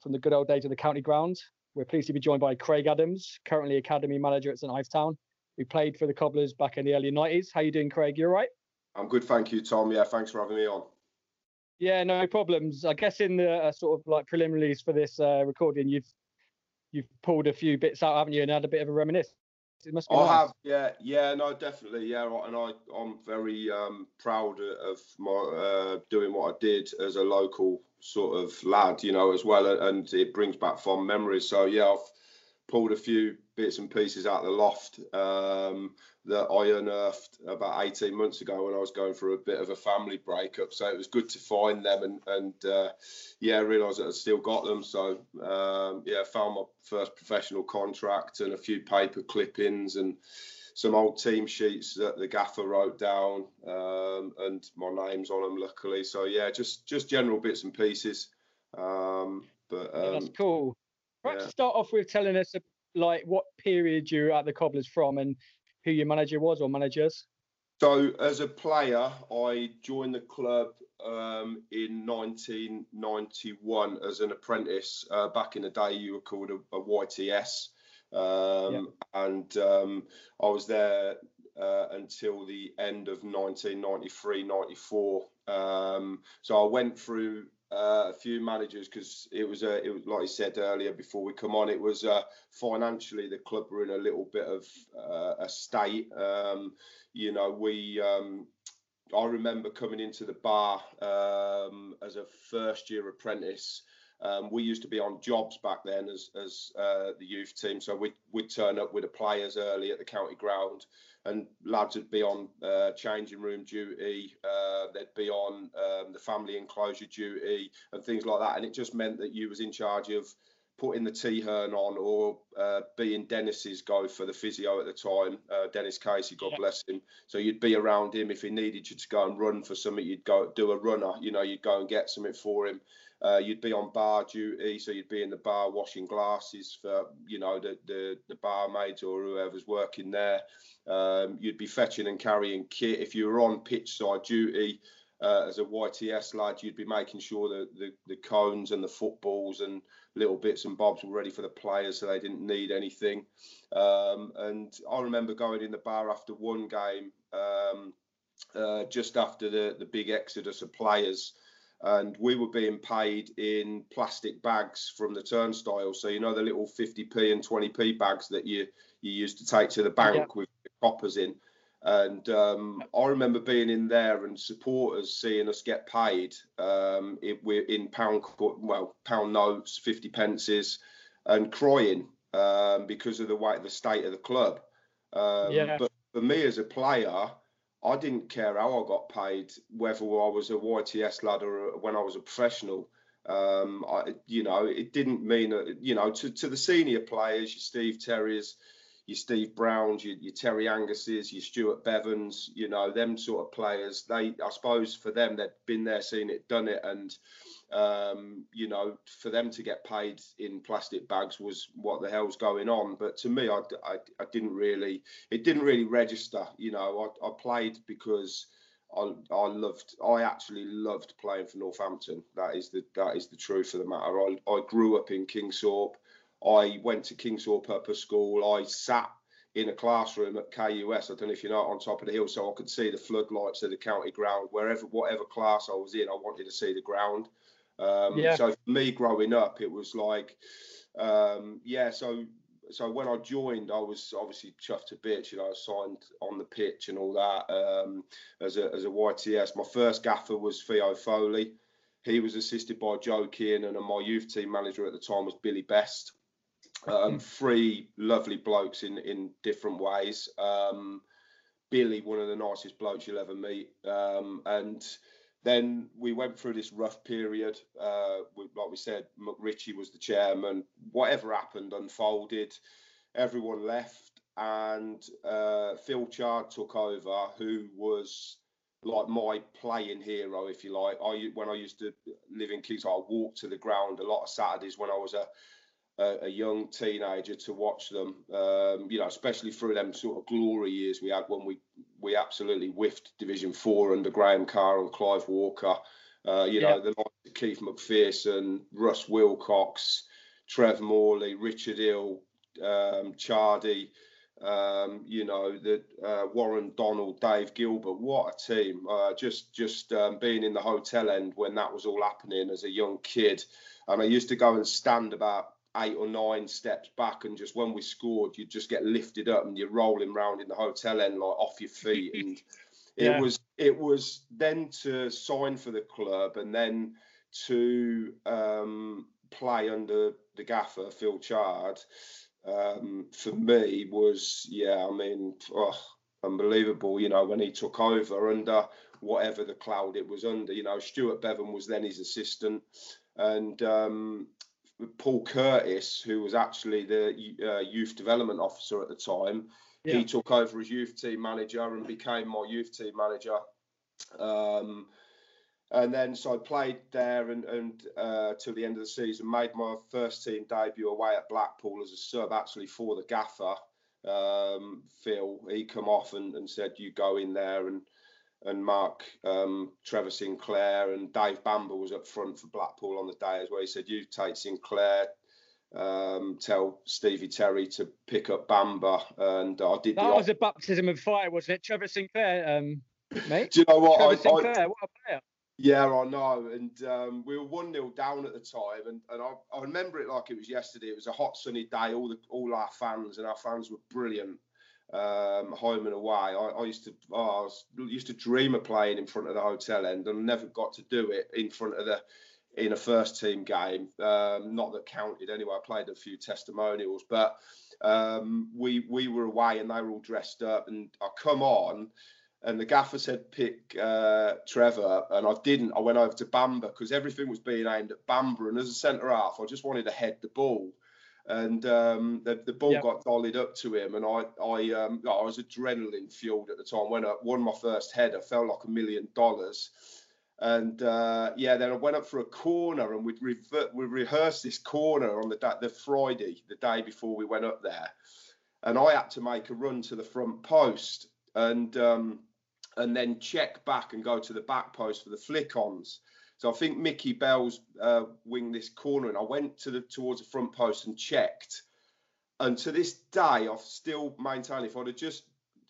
from the good old days of the county ground. We're pleased to be joined by Craig Adams, currently academy manager at St Ives Town. We played for the Cobblers back in the early 90s. How you doing, Craig? You all right? I'm good, thank you, Tom. Yeah, thanks for having me on. Yeah, no problems. I guess in the uh, sort of like preliminaries for this uh, recording, you've you've pulled a few bits out, haven't you, and had a bit of a reminisce. It must be I nice. have, yeah, yeah, no, definitely, yeah, and I, I'm very um, proud of my uh, doing what I did as a local sort of lad, you know, as well, and it brings back fond memories. So yeah, I've pulled a few bits and pieces out of the loft um, that I unearthed about 18 months ago when I was going through a bit of a family breakup. So it was good to find them and, and uh, yeah, realise that I still got them. So um, yeah, found my first professional contract and a few paper clippings and some old team sheets that the gaffer wrote down um, and my name's on them luckily. So yeah, just just general bits and pieces. Um, but yeah, that's um, cool. Perhaps yeah. start off with telling us like what period you're at the Cobblers from and who your manager was or managers. So as a player, I joined the club um, in 1991 as an apprentice. Uh, back in the day, you were called a, a YTS, um, yeah. and um, I was there uh, until the end of 1993, 94. Um, so I went through uh, a few managers because it was a, it was like I said earlier before we come on, it was uh, financially the club were in a little bit of uh, a state. Um, you know, we um, I remember coming into the bar um, as a first year apprentice. Um, we used to be on jobs back then as as uh, the youth team, so we'd we'd turn up with the players early at the county ground and lads would be on uh, changing room duty, uh, they'd be on um, the family enclosure duty and things like that. And it just meant that you was in charge of putting the T-Hern on or uh, being Dennis's go for the physio at the time, uh, Dennis Casey, God yeah. bless him. So you'd be around him if he needed you to go and run for something. You'd go do a runner, you know, you'd go and get something for him. Uh, you'd be on bar duty, so you'd be in the bar washing glasses for you know the the, the barmaids or whoever's working there. Um, you'd be fetching and carrying kit. If you were on pitch side duty uh, as a YTS lad, you'd be making sure that the, the cones and the footballs and little bits and bobs were ready for the players so they didn't need anything. Um, and I remember going in the bar after one game, um, uh, just after the, the big exodus of players and we were being paid in plastic bags from the turnstile. So you know the little 50p and 20p bags that you you used to take to the bank yeah. with the coppers in. And um, I remember being in there and supporters seeing us get paid. Um, it, we're in pound well pound notes, 50 pences, and crying um, because of the way the state of the club. Um, yeah. But for me as a player, I didn't care how I got paid, whether I was a YTS lad or when I was a professional. Um, I, you know, it didn't mean, you know, to, to the senior players, your Steve Terrys, your Steve Browns, your, your Terry Angus's, your Stuart Beavons, you know, them sort of players. They, I suppose, for them, they'd been there, seen it, done it, and um, you know, for them to get paid in plastic bags was what the hell's going on. But to me, I, I, I didn't really, it didn't really register. You know, I, I played because I, I loved, I actually loved playing for Northampton. That is the that is the truth of the matter. I, I grew up in Kingsthorpe. I went to Kingsthorpe Upper School. I sat in a classroom at KUS. I don't know if you know, on top of the hill, so I could see the floodlights of the county ground. Wherever, whatever class I was in, I wanted to see the ground. Um, yeah. So for me, growing up, it was like, um, yeah. So so when I joined, I was obviously chuffed to bits. You know, I signed on the pitch and all that um, as a as a YTS. My first gaffer was Theo Foley. He was assisted by Joe Kiernan, and my youth team manager at the time was Billy Best. Um, hmm. three lovely blokes in in different ways. Um, Billy, one of the nicest blokes you'll ever meet, um, and then we went through this rough period. Uh, like we said, McRitchie was the chairman. Whatever happened unfolded. Everyone left, and uh, Phil Chard took over, who was like my playing hero, if you like. I when I used to live in Kingston, I walked to the ground a lot of Saturdays when I was a a, a young teenager to watch them. Um, you know, especially through them sort of glory years we had when we we absolutely whiffed Division Four under Graham Carr and Clive Walker. Uh, you know, the likes of Keith McPherson, Russ Wilcox, Trev Morley, Richard Hill, um, Chardy. Um, you know, the uh, Warren Donald, Dave Gilbert. What a team! Uh, just just um, being in the hotel end when that was all happening as a young kid, and I used to go and stand about eight or nine steps back, and just when we scored, you just get lifted up and you're rolling around in the hotel end like off your feet. And yeah. it was it was then to sign for the club and then to um, play under the gaffer Phil Chard. Um, for me was yeah, I mean, oh, unbelievable. You know when he took over under whatever the cloud it was under. You know Stuart Beavon was then his assistant, and um, Paul Curtis, who was actually the uh, youth development officer at the time, yeah. he took over as youth team manager and became my youth team manager. Um, and then so I played there and, and uh, till the end of the season, made my first team debut away at Blackpool as a sub, actually for the gaffer. Um, Phil, he come off and, and said, "You go in there and." And Mark um, Trevor Sinclair and Dave Bamber was up front for Blackpool on the day as well. He said, "You take Sinclair, um, tell Stevie Terry to pick up Bamber," and I did. That was op- a baptism of fire, wasn't it, Trevor Sinclair, um, mate? Do you know what? Trevor I, Sinclair, I, what a player! Yeah, I know. And um, we were 1 0 down at the time. And, and I, I, remember it like it was yesterday. It was a hot, sunny day. All the all our fans and our fans were brilliant um, home and away. I, I used to oh, I was, used to dream of playing in front of the hotel end, and never got to do it in front of the in a first team game. Um, not that counted anyway. I played a few testimonials, but um, we we were away and they were all dressed up, and I come on. And the gaffer said, pick uh, Trevor. And I didn't. I went over to Bamber because everything was being aimed at Bamber. And as a centre half, I just wanted to head the ball and um, the, the ball yep. got dollied up to him, and I I um, I was adrenaline fueled at the time. When I won my first header, felt like a million dollars, and uh, yeah, then I went up for a corner, and we'd revert, we rehearsed this corner on the the Friday, the day before we went up there, and I had to make a run to the front post, and um, and then check back and go to the back post for the flick-ons. So I think Mickey Bell's uh, winged this corner, and I went to the towards the front post and checked. And to this day, I've still maintained if I'd have just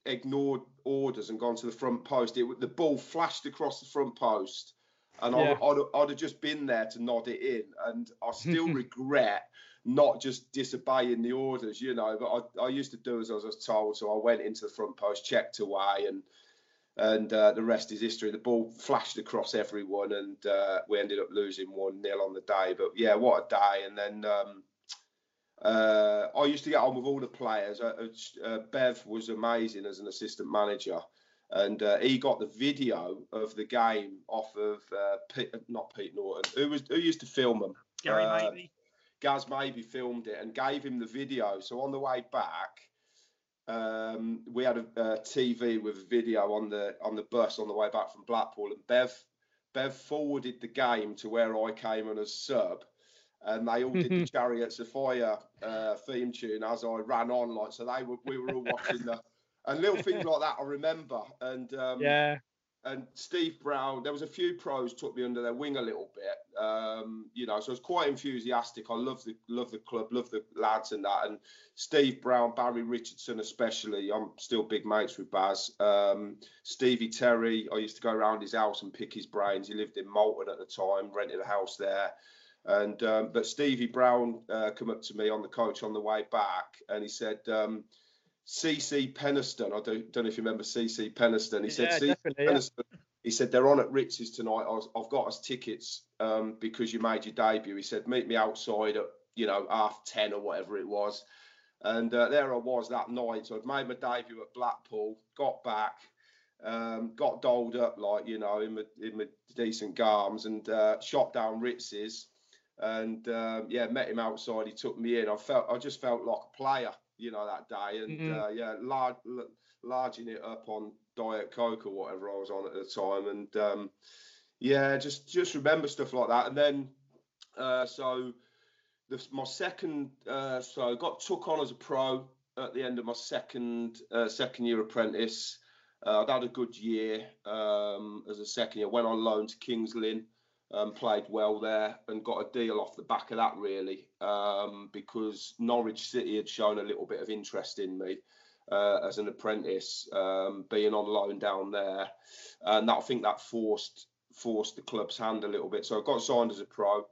ignored orders and gone to the front post, it the ball flashed across the front post, and yeah. I'd, I'd, I'd, have just been there to nod it in. And I still regret not just disobeying the orders, you know. But I, I used to do as I was told, so I went into the front post, checked away, and and uh, the rest is history. The ball flashed across everyone, and uh, we ended up losing one 0 on the day. But yeah, what a day! And then um, uh, I used to get on with all the players. Uh, uh, Bev was amazing as an assistant manager, and uh, he got the video of the game off of Pete, not Pete Norton, who was who used to film them. Gary Maybe. Gaz Maybe filmed it and gave him the video. So on the way back um, we had a, a, TV with a video on the on the bus on the way back from Blackpool, and Bev Bev forwarded the game to where I came on as sub, and they all did the Chariots of Fire uh, theme tune as I ran on, like so they were we were all watching the and little things like that I remember, and um, yeah. And Steve Brown, there was a few pros took me under their wing a little bit, um, you know. So I was quite enthusiastic. I love the love the club, love the lads and that. And Steve Brown, Barry Richardson, especially. I'm still big mates with Baz. Um, Stevie Terry, I used to go around his house and pick his brains. He lived in Moulton at the time, rented a house there. And um, but Stevie Brown uh, come up to me on the coach on the way back, and he said. Um, CeCe Peniston. I don't, don't know if you remember CeCe Peniston. He said, yeah, yeah. he said, they're on at Ritz's tonight. I have got us tickets um, because you made your debut. He said, meet me outside at, you know, half 10 or whatever it was. And uh, there I was that night. So I'd made my debut at Blackpool, got back, um, got doled up, like, you know, in my, in my decent garms and uh, shot down Ritz's. And um, yeah, met him outside. He took me in. I felt, I just felt like a player you know, that day. And mm-hmm. uh, yeah, large, larging it up on Diet Coke or whatever I was on at the time. And um, yeah, just just remember stuff like that. And then uh, so the, my second, uh, so I got took on as a pro at the end of my second uh, second year apprentice. Uh, I'd had a good year um, as a second year. Went on loan to Kings Lynn um, played well there and got a deal off the back of that really um, because Norwich City had shown a little bit of interest in me uh, as an apprentice um, being on loan down there. And that, I think that forced forced the club's hand a little bit. So I got signed as a pro.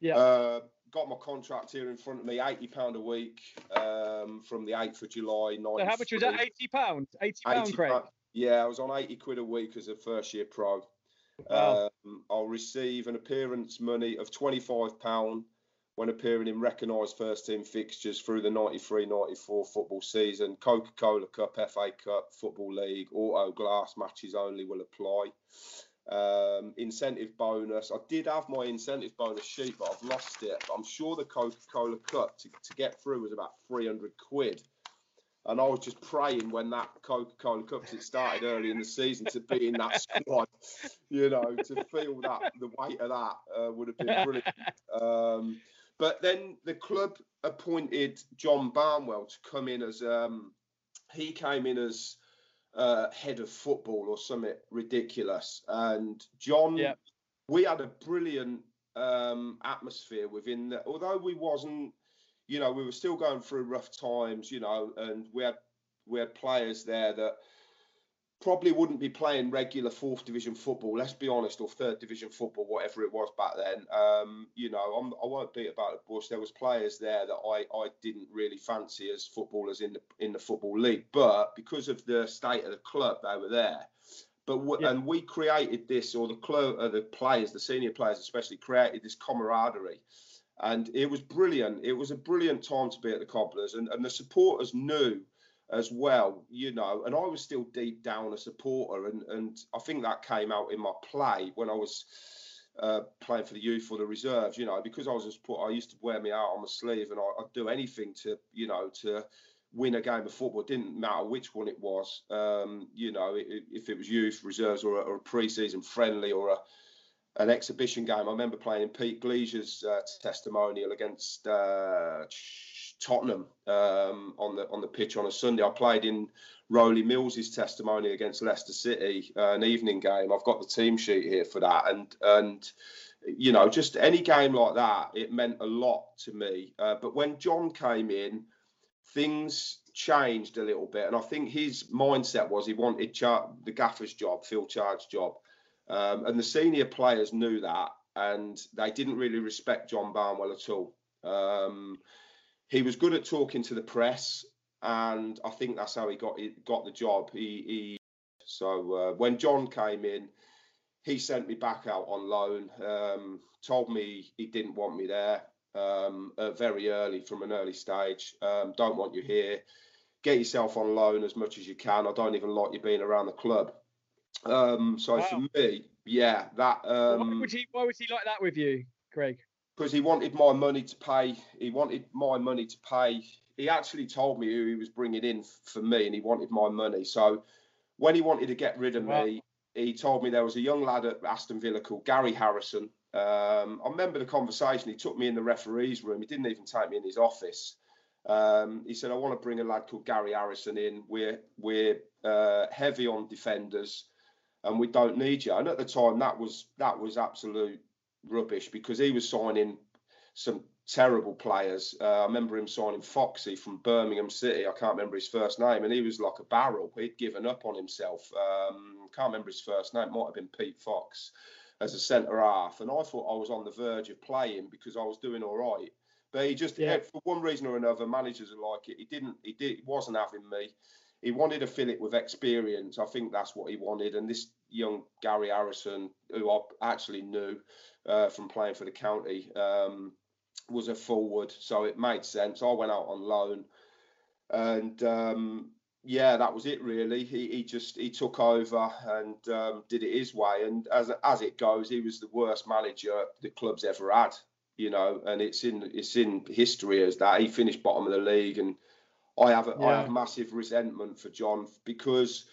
Yeah. Uh, got my contract here in front of me 80 pound a week um, from the 8th of July so how much was that? 80 pound 80 pound. Craig yeah I was on 80 quid a week as a first year pro Wow. Um, I'll receive an appearance money of £25 when appearing in recognised first team fixtures through the 93 94 football season. Coca Cola Cup, FA Cup, Football League, Autoglass matches only will apply. Um, incentive bonus. I did have my incentive bonus sheet, but I've lost it. I'm sure the Coca Cola Cup to, to get through was about 300 quid. And I was just praying when that Coca Cola Cup, it started early in the season, to be in that squad. You know, to feel that the weight of that uh, would have been brilliant. Um, but then the club appointed John Barnwell to come in as um, he came in as uh, head of football or something ridiculous. And John, yeah. we had a brilliant um, atmosphere within that. Although we wasn't you know, we were still going through rough times, you know, and we had we had players there that probably wouldn't be playing regular fourth division football. Let's be honest, or third division football, whatever it was back then. Um, you know, I'm, I will not beat about the bush. There was players there that I, I didn't really fancy as footballers in the in the football league, but because of the state of the club, they were there. But w- yeah. and we created this, or the club, uh, the players, the senior players especially, created this camaraderie and it was brilliant. It was a brilliant time to be at the Cobblers, and, and the supporters knew as well, you know. And I was still deep down a supporter, and and I think that came out in my play when I was uh, playing for the youth or the reserves, you know, because I was a supporter. I used to wear me out on my sleeve, and I, would do anything to, you know, to win a game of football. It didn't matter which one it was, um, you know, if it was youth, reserves, or a, or a pre-season friendly, or a an exhibition game. I remember playing in Pete Gleasure's uh, testimonial against uh, Tottenham um, on the on the pitch on a Sunday. I played in Rowley Mills's testimony against Leicester City, uh, an evening game. I've got the team sheet here for that, and and you know just any game like that, it meant a lot to me. Uh, but when John came in, things changed a little bit, and I think his mindset was he wanted Char- the gaffer's job, Phil Chard's job. Um, and the senior players knew that, and they didn't really respect John Barnwell at all. Um, he was good at talking to the press, and I think that's how he got got the job. He, he so uh, when John came in, he sent me back out on loan. Um, told me he didn't want me there um, uh, very early from an early stage. Um, don't want you here. Get yourself on loan as much as you can. I don't even like you being around the club. Um, so wow. for me, yeah, that. Um, why would he? Why was he like that with you, Craig? Because he wanted my money to pay. He wanted my money to pay. He actually told me who he was bringing in for me, and he wanted my money. So when he wanted to get rid of wow. me, he told me there was a young lad at Aston Villa called Gary Harrison. Um, I remember the conversation. He took me in the referee's room. He didn't even take me in his office. Um, he said, "I want to bring a lad called Gary Harrison in. We're we're uh, heavy on defenders." And we don't need you. And at the time, that was that was absolute rubbish because he was signing some terrible players. Uh, I remember him signing Foxy from Birmingham City. I can't remember his first name, and he was like a barrel. He'd given up on himself. Um, can't remember his first name. Might have been Pete Fox as a centre half, and I thought I was on the verge of playing because I was doing all right. But he just, yeah. for one reason or another, managers are like it. He didn't. He did. He wasn't having me. He wanted to fill it with experience. I think that's what he wanted. And this young Gary Harrison, who I actually knew uh, from playing for the county, um, was a forward, so it made sense. I went out on loan, and um, yeah, that was it really. He, he just he took over and um, did it his way. And as as it goes, he was the worst manager the club's ever had. You know, and it's in it's in history as that he finished bottom of the league, and I have a, yeah. I have massive resentment for John because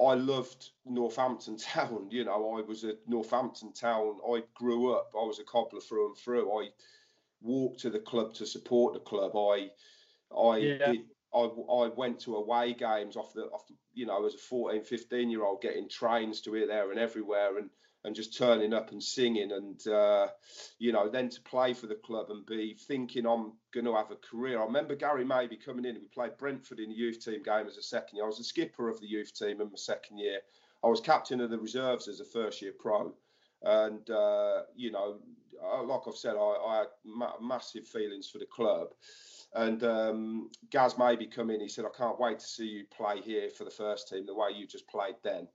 I loved Northampton Town. You know, I was a Northampton Town. I grew up. I was a cobbler through and through. I walked to the club to support the club. I I yeah. did I, I went to away games off the off you know as a 14 15 year old getting trains to here there and everywhere and and just turning up and singing and uh, you know then to play for the club and be thinking I'm going to have a career. I remember Gary Maybe coming in. We played Brentford in the youth team game as a second year. I was the skipper of the youth team in my second year. I was captain of the reserves as a first year pro, and uh, you know uh, like I've said, I, I had ma- massive feelings for the club. And um, Gaz maybe come in. He said, "I can't wait to see you play here for the first team the way you just played then."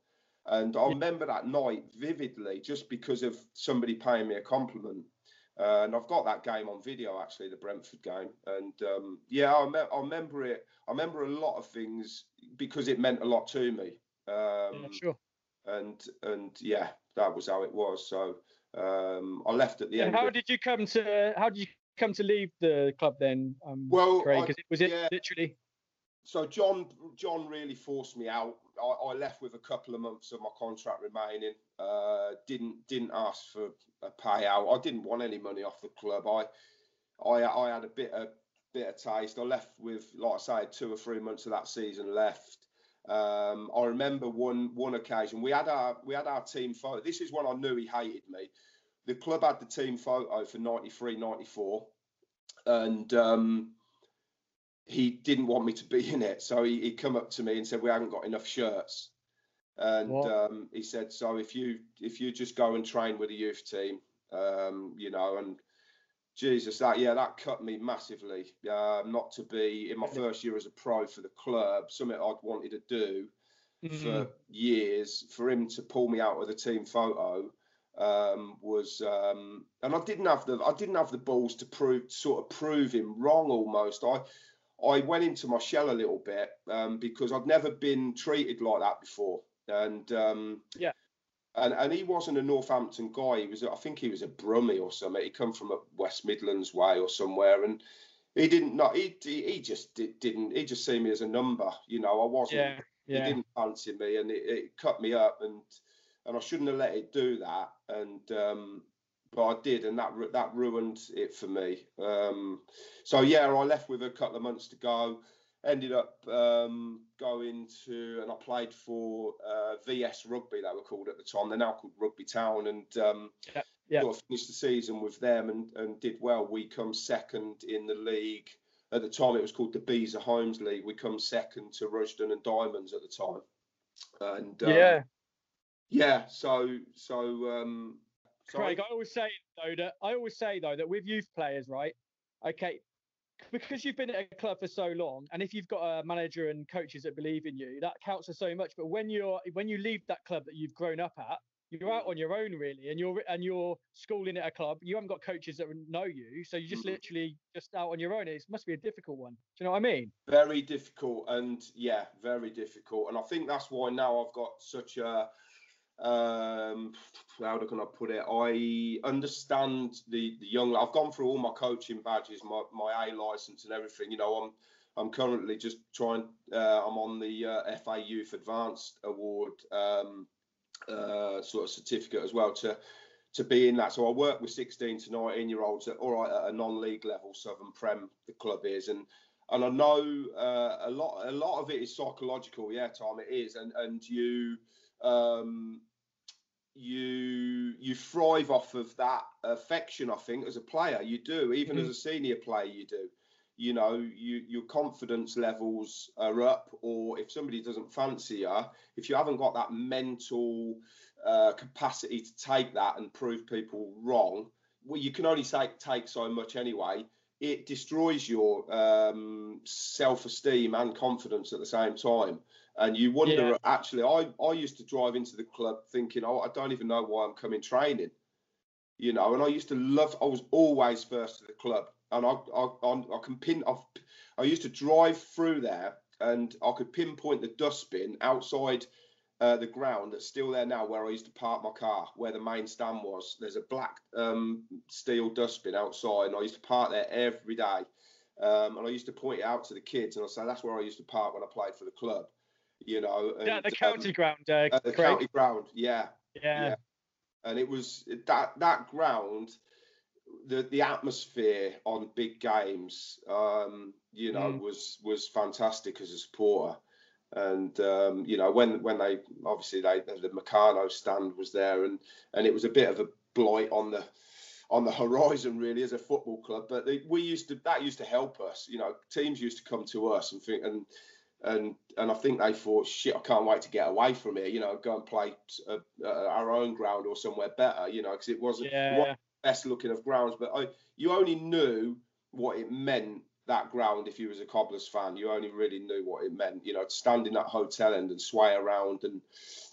And I remember that night vividly, just because of somebody paying me a compliment. Uh, and I've got that game on video, actually, the Brentford game. And um, yeah, I, me- I, remember it. I remember a lot of things because it meant a lot to me. Um, yeah, sure. And and yeah, that was how it was. So um, I left at the and end. How of... did you come to? How did you come to leave the club then? Um, well, Craig, I, was it yeah. literally? So John, John really forced me out. I, I, left with a couple of months of my contract remaining. Uh, didn't didn't ask for a payout. I didn't want any money off the club. I I, I had a bit of bit of taste. I left with, like I say, two or three months of that season left. Um, I remember one one occasion we had our we had our team photo. This is when I knew he hated me. The club had the team photo for 93, 94, and um, he didn't want me to be in it. So he, he come up to me and said, "We haven't got enough shirts." And um, he said, "So if you if you just go and train with the youth team, um, you know, and Jesus, that yeah, that cut me massively. Uh, not to be in my first year as a pro for the club, something I'd wanted to do mm-hmm. for years. For him to pull me out of the team photo um, was, um, and I didn't have the I didn't have the balls to prove sort of prove him wrong. Almost, I I went into my shell a little bit um, because I'd never been treated like that before, and um, yeah, and and he wasn't a Northampton guy. He was, I think, he was a Brummie or something. He come from a West Midlands way or somewhere, and he didn't not. He he, just did, didn't. He just see me as a number. You know, I wasn't. Yeah, yeah. He didn't fancy me, and it, it, cut me up, and and I shouldn't have let it do that. And um, but I did, and that that ruined it for me. Um, so yeah, I left with a couple of months to go ended up um, going to and I played for uh, VS Rugby they were called at the time. They're now called Rugby Town, and um, yeah, yeah. Sort of finished the season with them and, and did well. We come second in the league. At the time, it was called the Beazer Homes League. We come second to Rushden and Diamonds at the time. And um, yeah, yeah. So so Craig, I always say though that I always say though that with youth players, right? Okay, because you've been at a club for so long, and if you've got a manager and coaches that believe in you, that counts for so much. But when you're when you leave that club that you've grown up at, you're out on your own really, and you're and you're schooling at a club. You haven't got coaches that know you, so you're just mm-hmm. literally just out on your own. It must be a difficult one. Do you know what I mean? Very difficult, and yeah, very difficult. And I think that's why now I've got such a um, how can I put it? I understand the the young. I've gone through all my coaching badges, my my A license and everything. You know, I'm I'm currently just trying. Uh, I'm on the uh, FA Youth Advanced Award um, uh, sort of certificate as well to to be in that. So I work with 16 to 19 year olds at all right at a non-league level, Southern Prem, the club is, and and I know uh, a lot a lot of it is psychological. Yeah, Tom, it is, and and you um, you you thrive off of that affection. I think as a player, you do. Even mm-hmm. as a senior player, you do. You know, you, your confidence levels are up, or if somebody doesn't fancy you, if you haven't got that mental uh, capacity to take that and prove people wrong, well, you can only say, take so much anyway. It destroys your um, self-esteem and confidence at the same time and you wonder yeah. actually I, I used to drive into the club thinking oh i don't even know why i'm coming training you know? And i used to love i was always first to the club. And i i, I, I can pin I've, i used to drive through there and i could pinpoint the dustbin outside uh, the ground that's still there now where i used to park my car where the main stand was. There's a black um, steel dustbin outside and i used to park there every day. Um, and i used to point it out to the kids and i say that's where i used to park when i played for the club you know. And, yeah, the county um, ground. Uh, at the Craig. county ground, yeah, yeah. Yeah. And it was that that ground, the the atmosphere on big games, um, you know, mm. was was fantastic as a supporter. And um, you know, when when they obviously they the Meccano stand was there, and and it was a bit of a blight on the on the horizon really as a football club. But they, we used to that used to help us. You know, teams used to come to us and think and and and I think they thought, shit, I can't wait to get away from here. You know, go and play uh, uh, our own ground or somewhere better. You know, because it wasn't, yeah. wasn't the best looking of grounds, but I, you only knew what it meant that ground if you was a Cobblers fan. You only really knew what it meant. You know, to stand in that hotel end and sway around and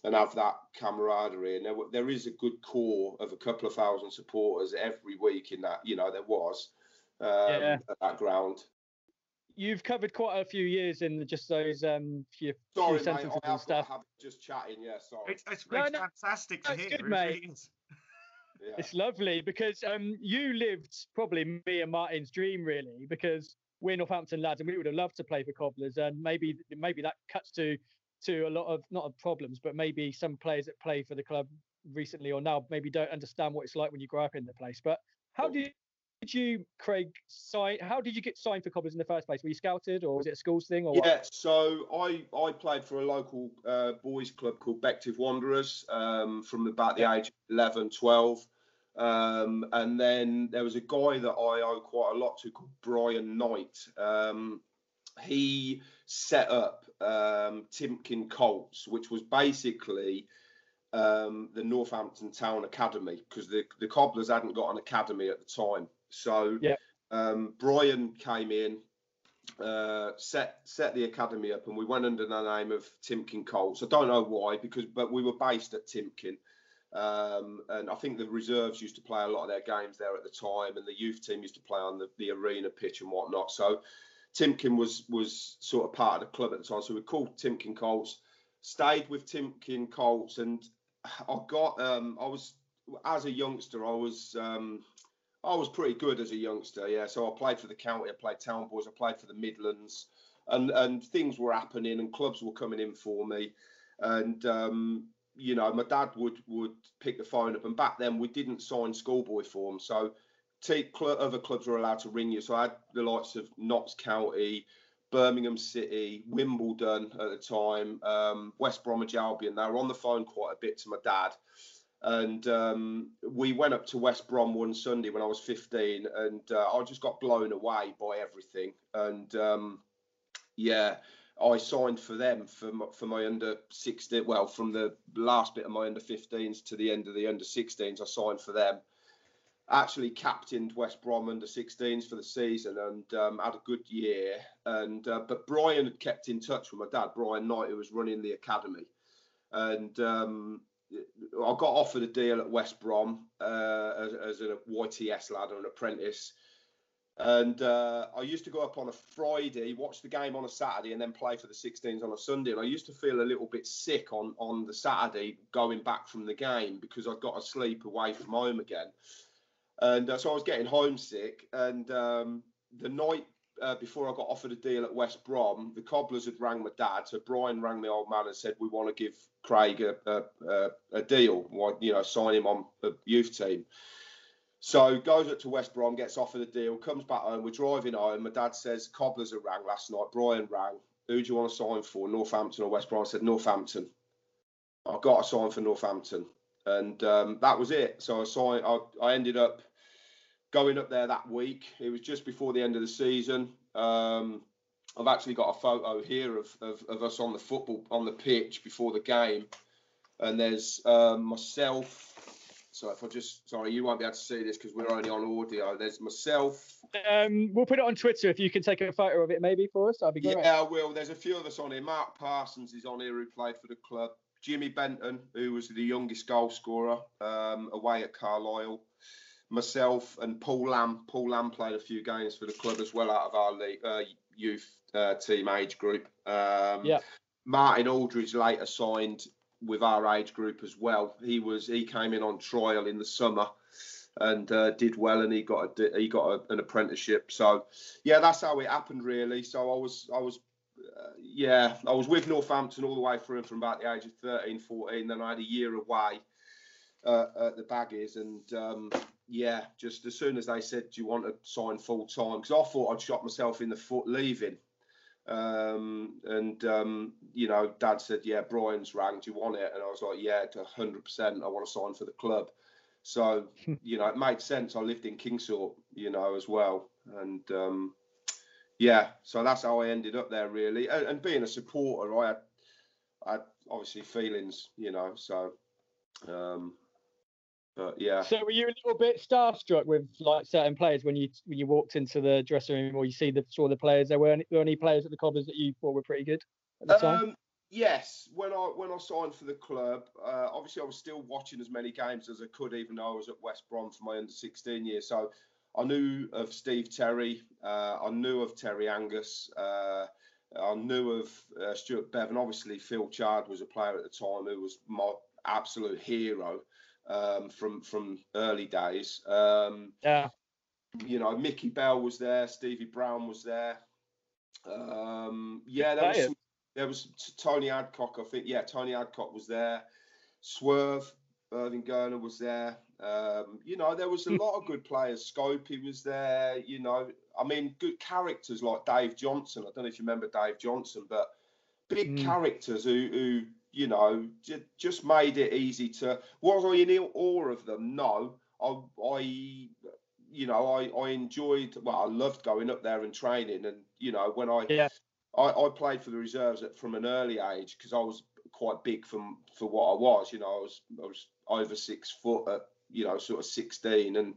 and have that camaraderie. And there, there is a good core of a couple of thousand supporters every week in that. You know, there was. Um, yeah. at that ground you've covered quite a few years in just those um few, sorry, few sentences mate, and stuff. Sorry, I just have just chatting, yeah. Sorry. It's, it's, no, it's no, fantastic to hear. Good, mate. yeah. It's lovely because um you lived probably me and Martin's dream really because we're Northampton lads and we would have loved to play for Cobblers and maybe maybe that cuts to to a lot of not of problems but maybe some players that play for the club recently or now maybe don't understand what it's like when you grow up in the place. But how do you did you, Craig, sign? How did you get signed for Cobblers in the first place? Were you scouted, or was it a schools thing? Or yeah, what? so I I played for a local uh, boys club called Bective Wanderers um, from about the age of 11, 12. Um, and then there was a guy that I owe quite a lot to called Brian Knight. Um, he set up um, Timken Colts, which was basically um, the Northampton Town Academy because the, the Cobblers hadn't got an academy at the time. So yeah. um, Brian came in, uh, set set the academy up, and we went under the name of Timken Colts. I don't know why, because but we were based at Timken. Um, and I think the reserves used to play a lot of their games there at the time, and the youth team used to play on the, the arena pitch and whatnot. So Timken was was sort of part of the club at the time. So we called Timken Colts, stayed with Timken Colts, and I got um, I was as a youngster I was um, I was pretty good as a youngster, yeah. So I played for the county, I played town boys, I played for the Midlands, and and things were happening, and clubs were coming in for me, and um, you know my dad would would pick the phone up, and back then we didn't sign schoolboy form, so t- cl- other clubs were allowed to ring you. So I had the likes of Notts County, Birmingham City, Wimbledon at the time, um, West Bromwich Albion. They were on the phone quite a bit to my dad and um, we went up to West Brom one Sunday when I was 15, and uh, I just got blown away by everything. And um, yeah, I signed for them for my, for my under 16. Well, from the last bit of my under 15s to the end of the under 16s, I signed for them. Actually, captained West Brom under 16s for the season and um, had a good year. And uh, but Brian had kept in touch with my dad, Brian Knight, who was running the academy, and um, I got offered a deal at West Brom uh, as, as, a YTS lad an apprentice. And uh, I used to go up on a Friday, watch the game on a Saturday, and then play for the 16s on a Sunday. And I used to feel a little bit sick on, on the Saturday going back from the game because I'd got to sleep away from home again. And uh, so I was getting homesick. And um, the night uh, before I got offered a deal at West Brom, the Cobblers had rang my dad. So Brian rang the old man and said, "We want to give Craig a, a, a deal, you know, sign him on the youth team." So goes up to West Brom, gets offered a deal, comes back home. We're driving home. My dad says, "Cobblers have rang last night." Brian rang. Who do you want to sign for, Northampton or West Brom? I said Northampton. I got a sign for Northampton, and um, that was it. So I signed. I, I ended up going up there that week. It was just before the end of the season. Um, I've actually got a photo here of, of, of, us on the football on the pitch before the game, and there's um, myself. So if I just sorry, you won't be able to see this because we're only on audio. There's myself. Um, we'll put it on Twitter if you can take a photo of it maybe for us. That'd be great. Yeah, I will. There's a few of us on here. Mark Parsons is on here who played for the club. Jimmy Benton, who was the youngest goal scorer um, away at Carlisle myself and Paul Lamb. Paul Lamb played a few games for the club as well out of our league, uh, youth uh, team age group. Um, yeah. Martin Aldridge later signed with our age group as well. He was he came in on trial in the summer and uh, did well, and he got a, he got a, an apprenticeship. So yeah, that's how it happened really. So I was I was. Uh, yeah, I was with Northampton all the way through from about the age of 13, 14. Then I had a year away uh, at the Baggies, and um, yeah, just as soon as they said, "Do you want to sign full time?" Because I thought I'd shot myself in the foot leaving. Um, and um, you know, Dad said, "Yeah, Brian's rang. Do you want it?" And I was like, "Yeah, to 100. percent I want to sign for the club." So you know, it made sense. I lived in Kingsthorpe, you know, as well, and um, yeah, so that's how I ended up there, really. And, and being a supporter, I had, I had obviously feelings, you know. So um, but yeah. So were you a little bit starstruck with like certain players when you when you walked into the dressing room or you see the saw the players? There were any, were any players at the Cobblers that you thought were pretty good at the um, time? Yes, when I when I signed for the club, uh, obviously I was still watching as many games as I could, even though I was at West Brom for my under 16 years. So I knew of Steve Terry, uh, I knew of Terry Angus, uh, I knew of uh, Stuart Beavon. Obviously, Phil Chard was a player at the time who was my absolute hero um, from from early days. Um, yeah. You know, Mickey Bell was there, Stevie Brown was there. Um, yeah, there was, some, there was Tony Adcock, I think. Yeah, Tony Adcock was there. Swerve, Irving Gernon was there. Um, you know, there was a lot of good players. Scopey was there. You know, I mean, good characters like Dave Johnson. I don't know if you remember Dave Johnson, but big mm. characters who, who you know, just made it easy to. Was I in awe of them? No. I, I you know, I, I enjoyed. Well, I loved going up there and training, and you know, when I yeah. I, I played for the reserves at, from an early age because I was quite big from for what I was. You know, I was I was over six foot at you know sort of sixteen, and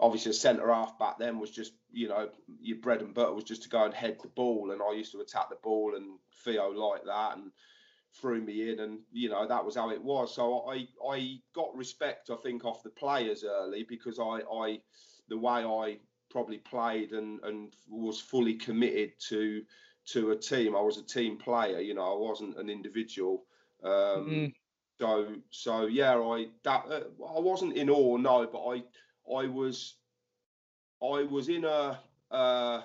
obviously a centre half back then was just you know your bread and butter was just to go and head the ball, and I used to attack the ball, and Theo like that, and threw me in, and you know that was how it was. So I I got respect, I think, off the players early because I I the way I probably played and and was fully committed to to a team. I was a team player, you know. I wasn't an individual. Um, mm-hmm. So so yeah, I that uh, I wasn't in awe, no, but I I was I was in a. Uh,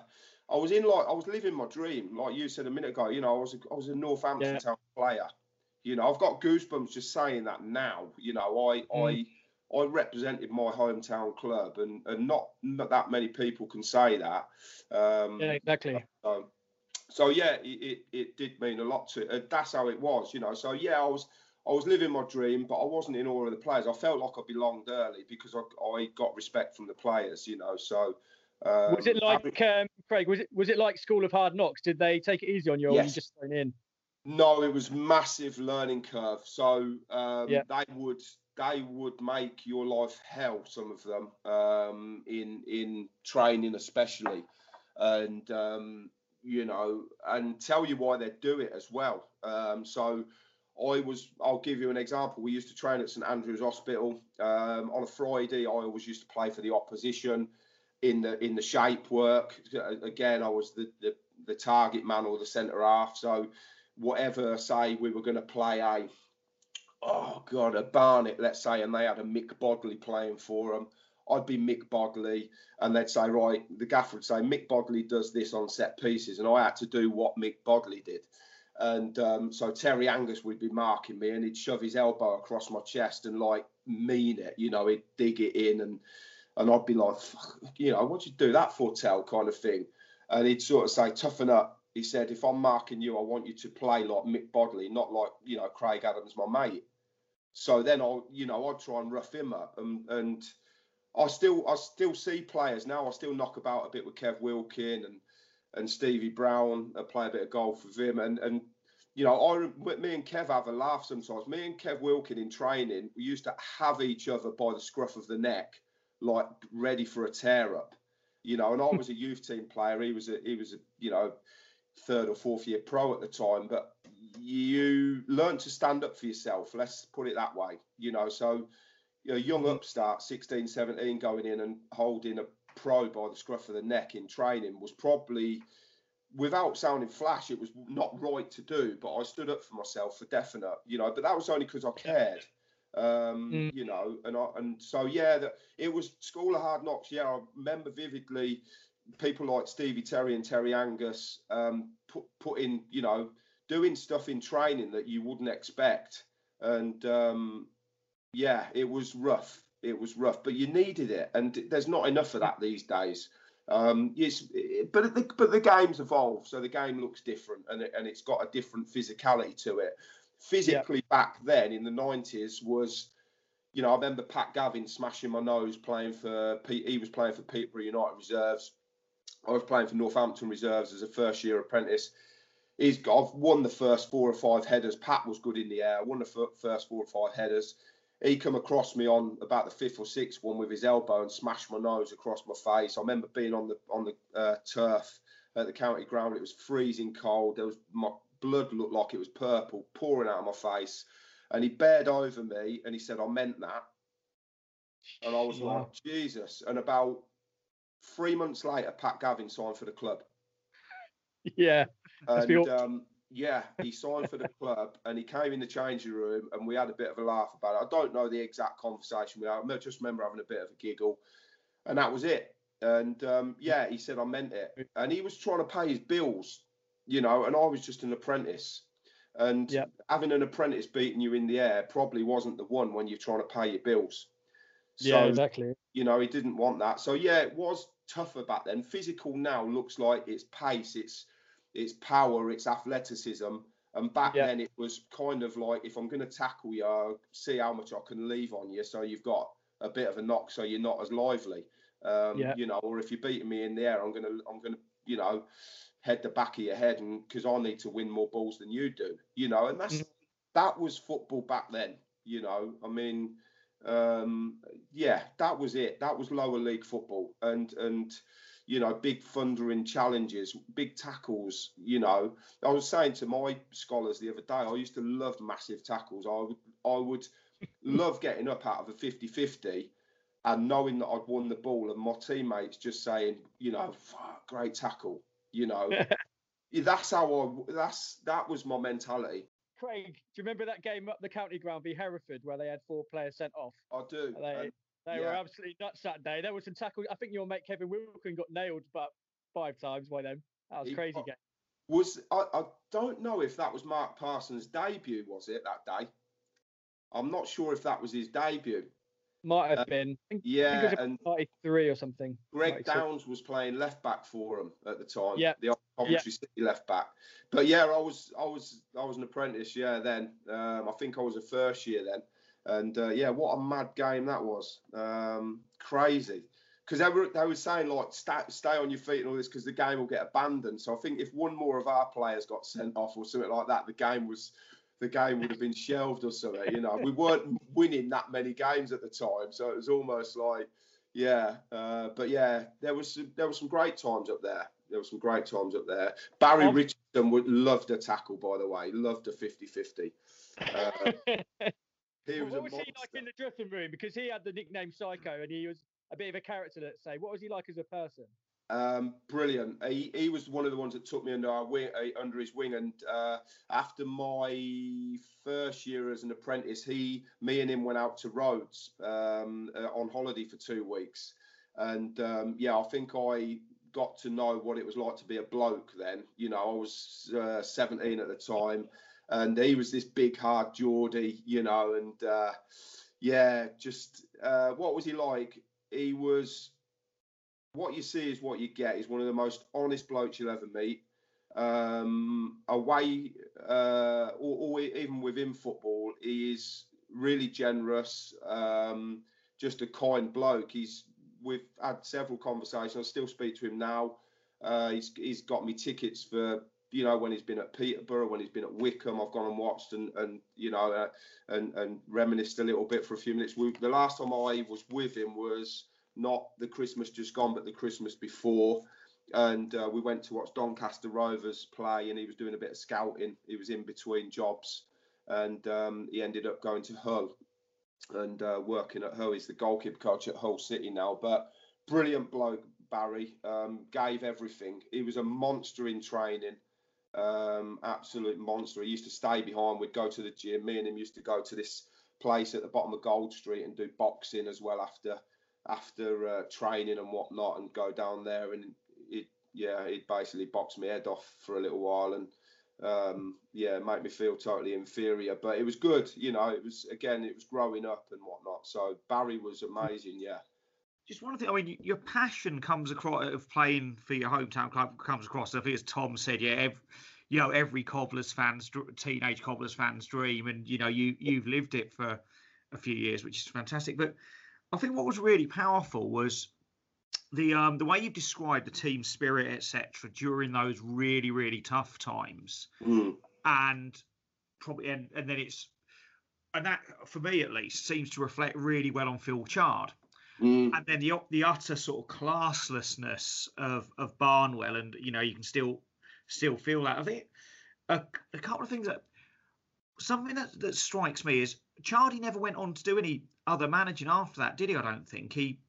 I was in like I was living my dream, like you said a minute ago. You know, I was a, I was a Northampton yeah. Town player. You know, I've got goosebumps just saying that now. You know, I mm. I I represented my hometown club, and and not not that many people can say that. Um, yeah, exactly. So, so yeah, it, it, it did mean a lot to. Uh, that's how it was, you know. So yeah, I was I was living my dream, but I wasn't in awe of the players. I felt like I belonged early because I, I got respect from the players, you know. So um, was it like um, Craig? Was it was it like School of Hard Knocks? Did they take it easy on you, or yes. were you just thrown in? No, it was massive learning curve. So um, yeah. they would they would make your life hell. Some of them um, in in training, especially, and um, you know, and tell you why they do it as well. Um, so I was, I'll give you an example. We used to train at St Andrew's Hospital. Um, on a Friday, I always used to play for the opposition in the in the shape work. Again, I was the, the, the target man or the centre half. So whatever say we were going to play a oh god a Barnet, let's say, and they had a Mick Bodley playing for them. I'd be Mick Bodley, and they'd say, right, the gaffer would say, Mick Bodley does this on set pieces, and I had to do what Mick Bodley did. And um, so Terry Angus would be marking me, and he'd shove his elbow across my chest and like mean it, you know, he'd dig it in and and I'd be like, you know, what'd you do that for, Tell, kind of thing. And he'd sort of say, toughen up, he said, if I'm marking you, I want you to play like Mick Bodley, not like you know Craig Adams, my mate. So then I'll, you know, I'd try and rough him up, and and I still I still see players now. I still knock about a bit with Kev Wilkin and and Stevie Brown. I play a bit of golf with him, and and you know, I me and Kev have a laugh sometimes. Me and Kev Wilkin in training, we used to have each other by the scruff of the neck, like ready for a tear up. You know, and I was a youth team player. He was a he was a you know third or fourth year pro at the time, but you learn to stand up for yourself. Let's put it that way. You know, so know, young mm-hmm. upstart, 16, 17, going in and holding a pro by the scruff of the neck in training was probably, without sounding flash, it was not right to do. But I stood up for myself for definite, you know. But that was only because I cared, um, mm. you know. And I, and so yeah, that it was school of hard knocks. Yeah, I remember vividly people like Stevie Terry and Terry Angus um, put put in, you know, doing stuff in training that you wouldn't expect. And um, yeah, it was rough. It was rough, but you needed it, and there's not enough of that these days. Um, yes, but the, but the game's evolved, so the game looks different, and it, and it's got a different physicality to it. Physically, yeah. back then in the '90s was, you know, I remember Pat Gavin smashing my nose playing for. He was playing for Peterborough United reserves. I was playing for Northampton reserves as a first year apprentice. He's got, I've won the first four or five headers. Pat was good in the air. I won the first four or five headers he come across me on about the fifth or sixth one with his elbow and smashed my nose across my face. I remember being on the on the uh, turf at the county ground. It was freezing cold. There was my blood looked like it was purple pouring out of my face. And he bared over me and he said, "I meant that." And I was wow. like, "Jesus!" And about three months later, Pat Gavin signed for the club. Yeah. And um, yeah, he signed for the club and he came in the changing room and we had a bit of a laugh about it. I don't know the exact conversation we had. I just remember having a bit of a giggle, and that was it. And um, yeah, he said I meant it, and he was trying to pay his bills, you know, and I was just an apprentice. And yep. having an apprentice beating you in the air probably wasn't the one when you're trying to pay your bills. So, yeah, exactly. You know, he didn't want that. So yeah, it was tougher back then. Physical now looks like it's pace, it's its power, its athleticism. And back yeah. then it was kind of like if I'm going to tackle you, I'll see how much I can leave on you, so you've got a bit of a knock, so you're not as lively. Um, yeah. You know, or if you're beating me in the air, I'm gonna I'm gonna you know head the back of your head, and because I need to win more balls than you do. You know, and that's mm-hmm. that was football back then. You know, I mean, um, yeah, that was it. That was lower league football, and and you know, big thundering challenges, big tackles. You know, I was saying to my scholars the other day, I used to love massive tackles. I would, I would love getting up out of a 50-50 and knowing that I'd won the ball, and my teammates just saying, you know, great tackle. You know, that's how I. That's that was my mentality. Craig, do you remember that game up the county ground v Hereford where they had four players sent off? I do. They, they yeah. were absolutely nuts that day. There was some tackle. I think your mate Kevin Wilkin got nailed about five times by them. That was he, crazy game. Was I, I don't know if that was Mark Parsons' debut, was it that day? I'm not sure if that was his debut. Might have uh, been. I think, yeah, I think and 93 or something. Greg Downs was playing left back for him at the time. Yeah, the Coventry yeah. City left back. But yeah, I was I was I was an apprentice. Yeah, then um, I think I was a first year then. And uh, yeah, what a mad game that was. Um, crazy. Because they were, they were saying, like, stay, stay on your feet and all this because the game will get abandoned. So I think if one more of our players got sent off or something like that, the game was the game would have been shelved or something. You know, we weren't winning that many games at the time, so it was almost like, yeah. Uh, but yeah, there was some, there were some great times up there. There were some great times up there. Barry um, Richardson would loved a tackle, by the way. Loved a 50-50. Uh, He was what was he like in the dressing room? Because he had the nickname Psycho, and he was a bit of a character. Let's say, what was he like as a person? Um, brilliant. He, he was one of the ones that took me under wing, uh, under his wing. And uh, after my first year as an apprentice, he, me, and him went out to Rhodes um, uh, on holiday for two weeks. And um, yeah, I think I got to know what it was like to be a bloke. Then, you know, I was uh, 17 at the time and he was this big hard Geordie, you know, and uh, yeah, just uh, what was he like? He was what you see is what you get. He's one of the most honest blokes you'll ever meet. Um, away, uh, or, or, even within football, he is really generous. Um, just a kind bloke. He's we've had several conversations. I still speak to him now. Uh, he's he's got me tickets for you know when he's been at Peterborough, when he's been at Wycombe. I've gone and watched and and you know uh, and and reminisced a little bit for a few minutes. We, the last time I was with him was not the Christmas just gone, but the Christmas before. And uh, we went to watch Doncaster Rovers play, and he was doing a bit of scouting. He was in between jobs, and um, he ended up going to Hull and uh, working at Hull. He's the goalkeeper coach at Hull City now. But brilliant bloke, Barry. Um, gave everything. He was a monster in training. Um, absolute monster. He used to stay behind. We'd go to the gym. Me and him used to go to this place at the bottom of Gold Street and do boxing as well after after uh, training and whatnot, and go down there and it yeah he'd basically box my head off for a little while and um, yeah, make me feel totally inferior. But it was good, you know. It was again, it was growing up and whatnot. So Barry was amazing, yeah. Just one thing. I mean, your passion comes across of playing for your hometown club comes across. I think, as Tom said, yeah, every, you know, every Cobblers fans, teenage Cobblers fans dream, and you know, you you've lived it for a few years, which is fantastic. But I think what was really powerful was the um the way you described the team spirit etc during those really really tough times mm. and probably and, and then it's and that for me at least seems to reflect really well on Phil Chard mm. and then the the utter sort of classlessness of of Barnwell and you know you can still still feel that I think a, a couple of things that something that, that strikes me is Chardy never went on to do any other managing after that did he I don't think he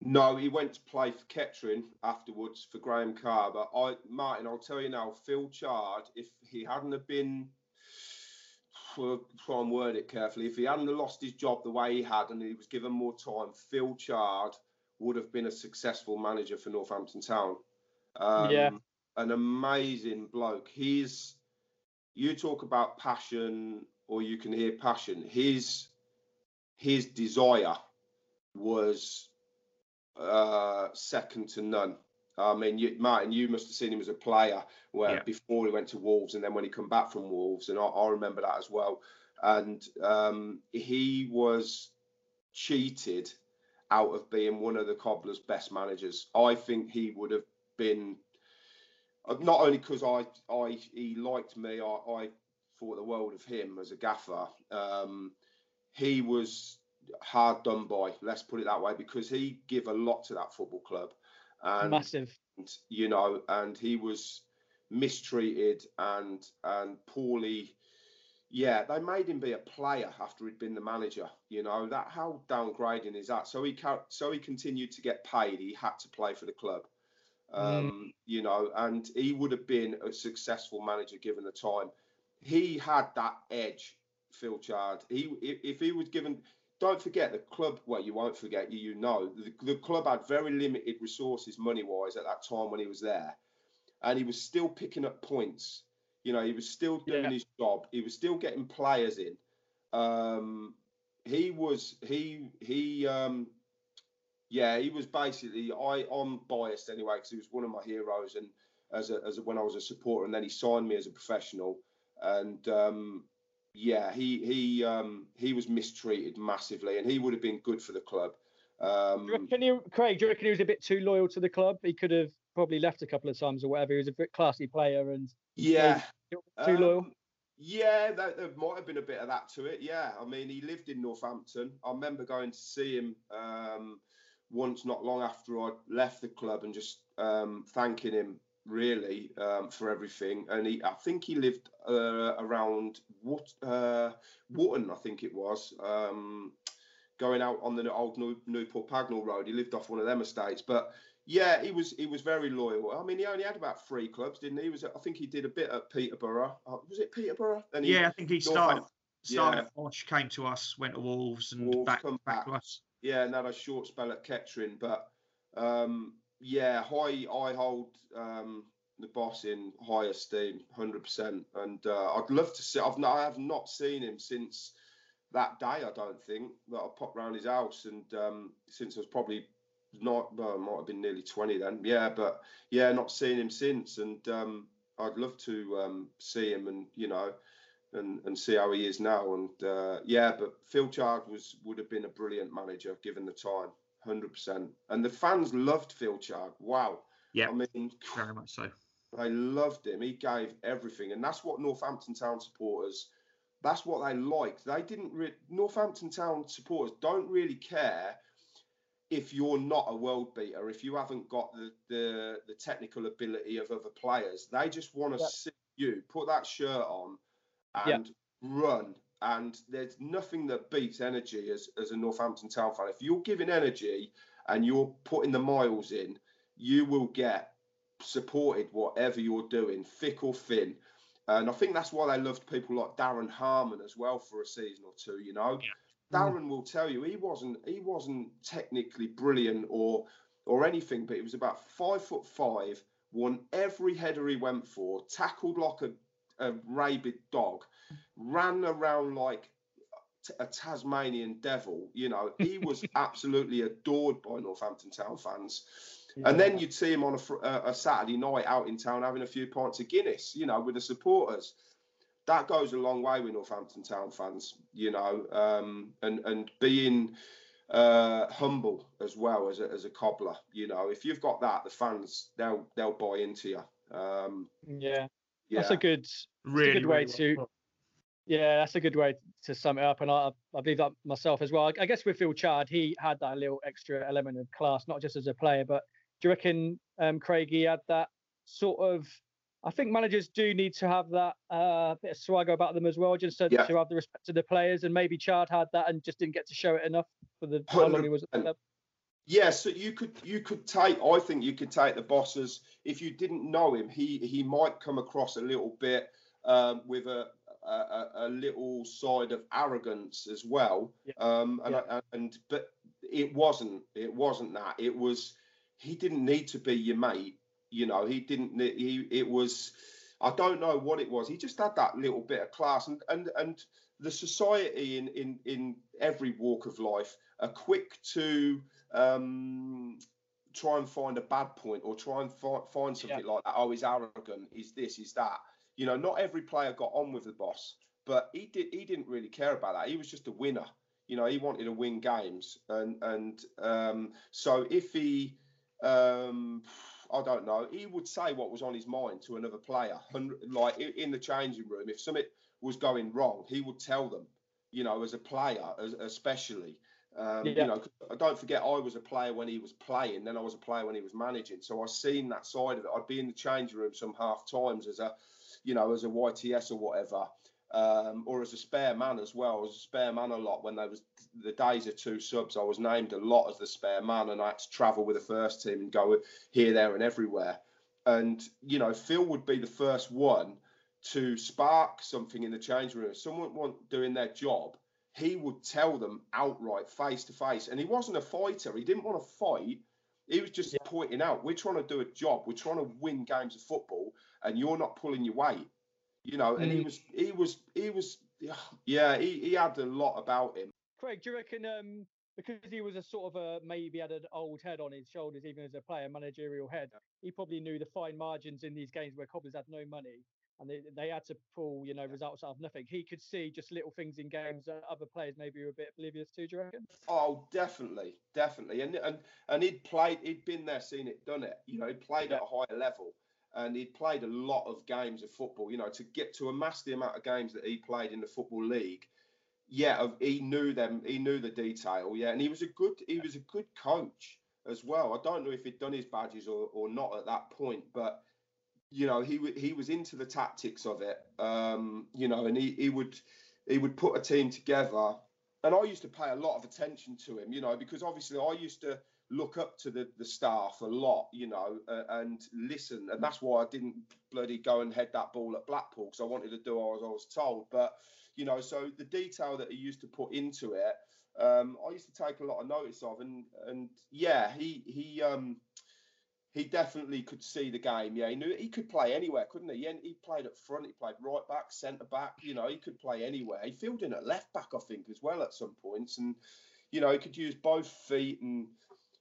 no, he went to play for Kettering afterwards for Graham Carr. But I, Martin, I'll tell you now, Phil Chard, if he hadn't have been, well, try and word it carefully, if he hadn't have lost his job the way he had and he was given more time, Phil Chard would have been a successful manager for Northampton Town. Um, yeah. An amazing bloke. He's, you talk about passion or you can hear passion. His, his desire was uh, second to none. I mean, you, Martin, you must have seen him as a player where yeah. before he went to Wolves and then when he come back from Wolves, and I, I remember that as well. And um, he was cheated out of being one of the Cobblers' best managers. I think he would have been not only because I, I he liked me, I, I thought the world of him as a gaffer. Um, he was hard done by. Let's put it that way, because he gave a lot to that football club. And, Massive. You know, and he was mistreated and and poorly. Yeah, they made him be a player after he'd been the manager. You know that how downgrading is that? So he so he continued to get paid. He had to play for the club. Um, mm. You know, and he would have been a successful manager given the time. He had that edge, Phil Chard. He if he was given don't forget the club. Well, you won't forget. You, you know the, the club had very limited resources money wise at that time when he was there, and he was still picking up points. You know, he was still doing yeah. his job. He was still getting players in. Um, he was he he um, yeah he was basically I I'm biased anyway because he was one of my heroes and as a, as a, when I was a supporter and then he signed me as a professional and um, yeah, he he um, he was mistreated massively, and he would have been good for the club. Um, do you reckon he, Craig, do you reckon he was a bit too loyal to the club? He could have probably left a couple of times or whatever. He was a bit classy player and yeah, too um, loyal. Yeah, there, there, might have been a bit of that to it. Yeah, I mean, he lived in Northampton. I remember going to see him um, once, not long after I left the club, and just um, thanking him really um, for everything. And he, I think he lived uh, around what uh, Wootton, I think it was, um, going out on the old New, Newport Pagnell Road. He lived off one of them estates, but. Yeah, he was he was very loyal. I mean, he only had about three clubs, didn't he? he was I think he did a bit at Peterborough. Uh, was it Peterborough? Then he, yeah, I think he started started yeah. Posh, came to us, went to Wolves, and Wolves back, back, back to us. Yeah, and had a short spell at Kettering, but um, yeah, I I hold um, the boss in high esteem, hundred percent, and uh, I'd love to see. I've not, I have not seen him since that day. I don't think that I popped round his house, and um, since I was probably not, well, might have been nearly twenty then. Yeah, but yeah, not seen him since, and um, I'd love to um, see him and you know and and see how he is now. And uh, yeah, but Phil Chard was would have been a brilliant manager given the time, hundred percent. And the fans loved Phil Chard. Wow. Yeah. I mean, very much so. They loved him. He gave everything, and that's what Northampton Town supporters. That's what they liked. They didn't. Re- Northampton Town supporters don't really care if you're not a world beater, if you haven't got the the, the technical ability of other players. They just want to see you put that shirt on and run. And there's nothing that beats energy as, as a Northampton Town fan. If you're giving energy and you're putting the miles in, you will get supported whatever you're doing, thick or thin. And I think that's why they loved people like Darren Harmon as well for a season or two. You know, yeah. Darren will tell you he wasn't he wasn't technically brilliant or or anything, but he was about five foot five, won every header he went for, tackled like a a rabid dog, ran around like a Tasmanian devil. You know, he was absolutely adored by Northampton Town fans. Yeah. And then you'd see him on a, a, Saturday night out in town having a few pints of Guinness, you know, with the supporters. That goes a long way with Northampton Town fans, you know, um, and and being uh, humble as well as a, as a cobbler. You know, if you've got that, the fans they'll they'll buy into you. Um, yeah, yeah. that's a good, really, a good way really to. Well. Yeah, that's a good way to sum it up, and I, I believe that myself as well. I guess with Phil Chard, he had that little extra element of class, not just as a player, but do you reckon um, Craigie had that sort of? I think managers do need to have that uh, bit of swagger about them as well, just to, yeah. to have the respect of the players. And maybe Chard had that and just didn't get to show it enough for the how long he was at the club. Yeah, so you could you could take I think you could take the bosses if you didn't know him. He he might come across a little bit um, with a, a, a little side of arrogance as well. Yeah. Um, and, yeah. and but it wasn't it wasn't that. It was he didn't need to be your mate. You know, he didn't. He it was. I don't know what it was. He just had that little bit of class, and and and the society in in in every walk of life are quick to um, try and find a bad point or try and fi- find something yeah. like that. Oh, he's arrogant. He's this. He's that. You know, not every player got on with the boss, but he did. He didn't really care about that. He was just a winner. You know, he wanted to win games, and and um, so if he, um, I don't know, he would say what was on his mind to another player, like in the changing room. If something was going wrong, he would tell them. You know, as a player, as, especially. Um, yeah. You know, I don't forget I was a player when he was playing, then I was a player when he was managing. So I've seen that side of it. I'd be in the change room some half times as a, you know, as a YTS or whatever, um, or as a spare man as well. As a spare man a lot when there was the days of two subs. I was named a lot as the spare man, and I had to travel with the first team and go here, there, and everywhere. And you know, Phil would be the first one to spark something in the change room. If someone weren't doing their job he would tell them outright, face to face. And he wasn't a fighter. He didn't want to fight. He was just yeah. pointing out, we're trying to do a job. We're trying to win games of football, and you're not pulling your weight. You know, and mm. he was, he was, he was, yeah, he, he had a lot about him. Craig, do you reckon um, because he was a sort of a maybe had an old head on his shoulders, even as a player, managerial head, he probably knew the fine margins in these games where Cobblers had no money and they, they had to pull, you know, results out of nothing. He could see just little things in games that other players maybe were a bit oblivious to. Do you reckon? Oh, definitely, definitely. And and and he'd played, he'd been there, seen it, done it. You know, he played yeah. at a higher level, and he'd played a lot of games of football. You know, to get to amass the amount of games that he played in the football league. Yeah, he knew them. He knew the detail. Yeah, and he was a good. He was a good coach as well. I don't know if he'd done his badges or, or not at that point, but you know, he he was into the tactics of it. Um, you know, and he he would he would put a team together. And I used to pay a lot of attention to him, you know, because obviously I used to look up to the, the staff a lot, you know, uh, and listen. And that's why I didn't bloody go and head that ball at Blackpool because I wanted to do as I was told. But, you know, so the detail that he used to put into it, um, I used to take a lot of notice of. And, and yeah, he, he, um, he definitely could see the game. Yeah, he knew he could play anywhere, couldn't he? He played up front, he played right back, centre back. You know, he could play anywhere. He filled in at left back, I think, as well at some points, and you know he could use both feet and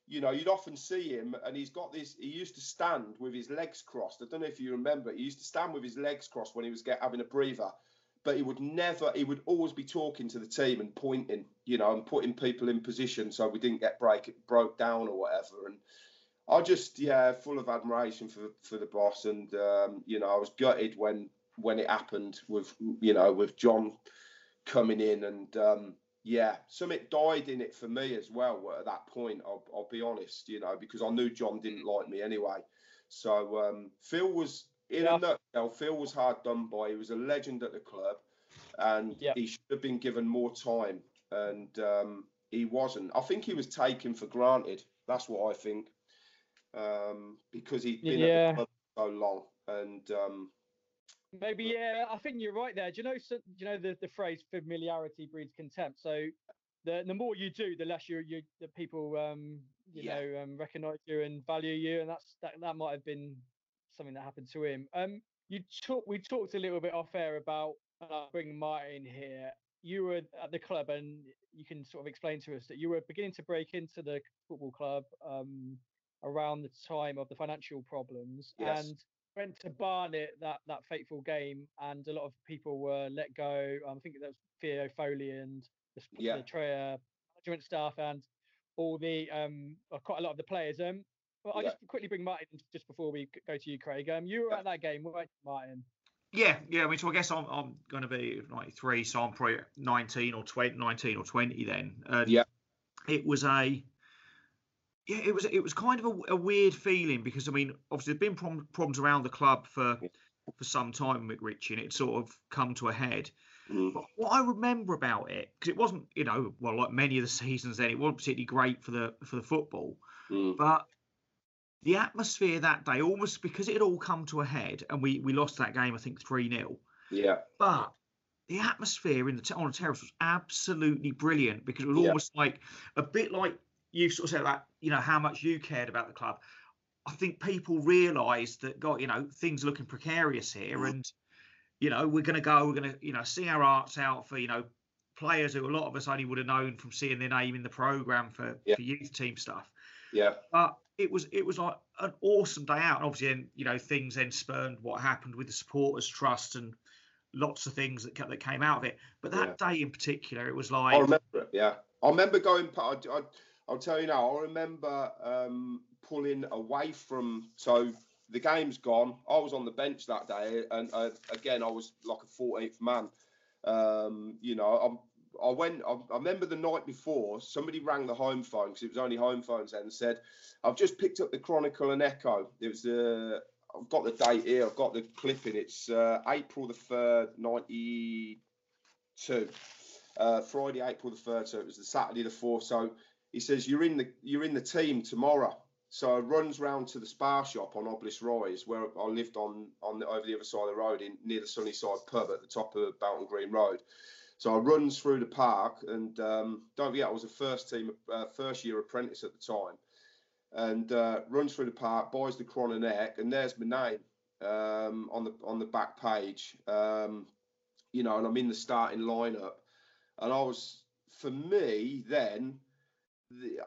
you know, you'd often see him, and he's got this. He used to stand with his legs crossed. I don't know if you remember. He used to stand with his legs crossed when he was get, having a breather, but he would never. He would always be talking to the team and pointing, you know, and putting people in position so we didn't get break broke down or whatever. And I just, yeah, full of admiration for for the boss, and um, you know, I was gutted when when it happened with you know with John coming in and. Um, yeah, something died in it for me as well at that point. I'll, I'll be honest, you know, because I knew John didn't like me anyway. So um, Phil was in yeah. a nutshell. Phil was hard done by. He was a legend at the club, and yeah. he should have been given more time, and um, he wasn't. I think he was taken for granted. That's what I think, um, because he'd been yeah. at the club so long, and um, Maybe yeah, I think you're right there. Do you know? So, do you know the, the phrase "familiarity breeds contempt"? So, the the more you do, the less you you the people um you yeah. know um, recognize you and value you, and that's that that might have been something that happened to him. Um, you talk we talked a little bit off air about uh, bringing Martin here. You were at the club, and you can sort of explain to us that you were beginning to break into the football club um around the time of the financial problems, yes. and went to Barnet that that fateful game, and a lot of people were let go. Um, I think that was Theo Foley and the, yeah. the management staff and all the um uh, quite a lot of the players. Um, but I'll yeah. just quickly bring Martin just before we go to you, Craig. Um, you were yeah. at that game, weren't you, Martin? Yeah, yeah. I mean, so I guess I'm I'm going to be 93, so I'm probably 19 or 20, 19 or 20 then. And yeah. It was a yeah, it was it was kind of a, a, weird feeling because I mean, obviously there've been problem, problems around the club for for some time with Richie, and it sort of come to a head. Mm. But what I remember about it, because it wasn't, you know, well, like many of the seasons then, it wasn't particularly great for the for the football, mm. but the atmosphere that day, almost because it had all come to a head, and we we lost that game, I think three 0 Yeah. But the atmosphere in the on the terrace was absolutely brilliant because it was yeah. almost like a bit like you sort of said like you know how much you cared about the club. I think people realised that God, you know, things are looking precarious here, mm. and you know we're going to go, we're going to you know sing our arts out for you know players who a lot of us only would have known from seeing their name in the program for, yeah. for youth team stuff. Yeah. But it was it was like an awesome day out, and obviously, you know, things then spurned what happened with the supporters trust and lots of things that that came out of it. But that yeah. day in particular, it was like I remember it. Yeah, I remember going. I, I, I'll tell you now. I remember um, pulling away from so the game's gone. I was on the bench that day, and uh, again, I was like a 14th man. Um, you know, I'm, I went. I, remember the night before, somebody rang the home phone because it was only home phones then, and said, "I've just picked up the Chronicle and Echo. It was the. Uh, I've got the date here. I've got the clipping. It's uh, April the third, ninety two. Uh, Friday, April the third. So it was the Saturday the fourth. So he says you're in the you're in the team tomorrow. So I runs round to the Spar shop on Obelisk Rise, where I lived on on the, over the other side of the road, in near the Sunnyside pub at the top of Boughton Green Road. So I runs through the park, and um, don't forget I was a first team, uh, first year apprentice at the time, and uh, runs through the park, buys the Cron Neck, and there's my name um, on the on the back page. Um, you know, and I'm in the starting lineup, and I was for me then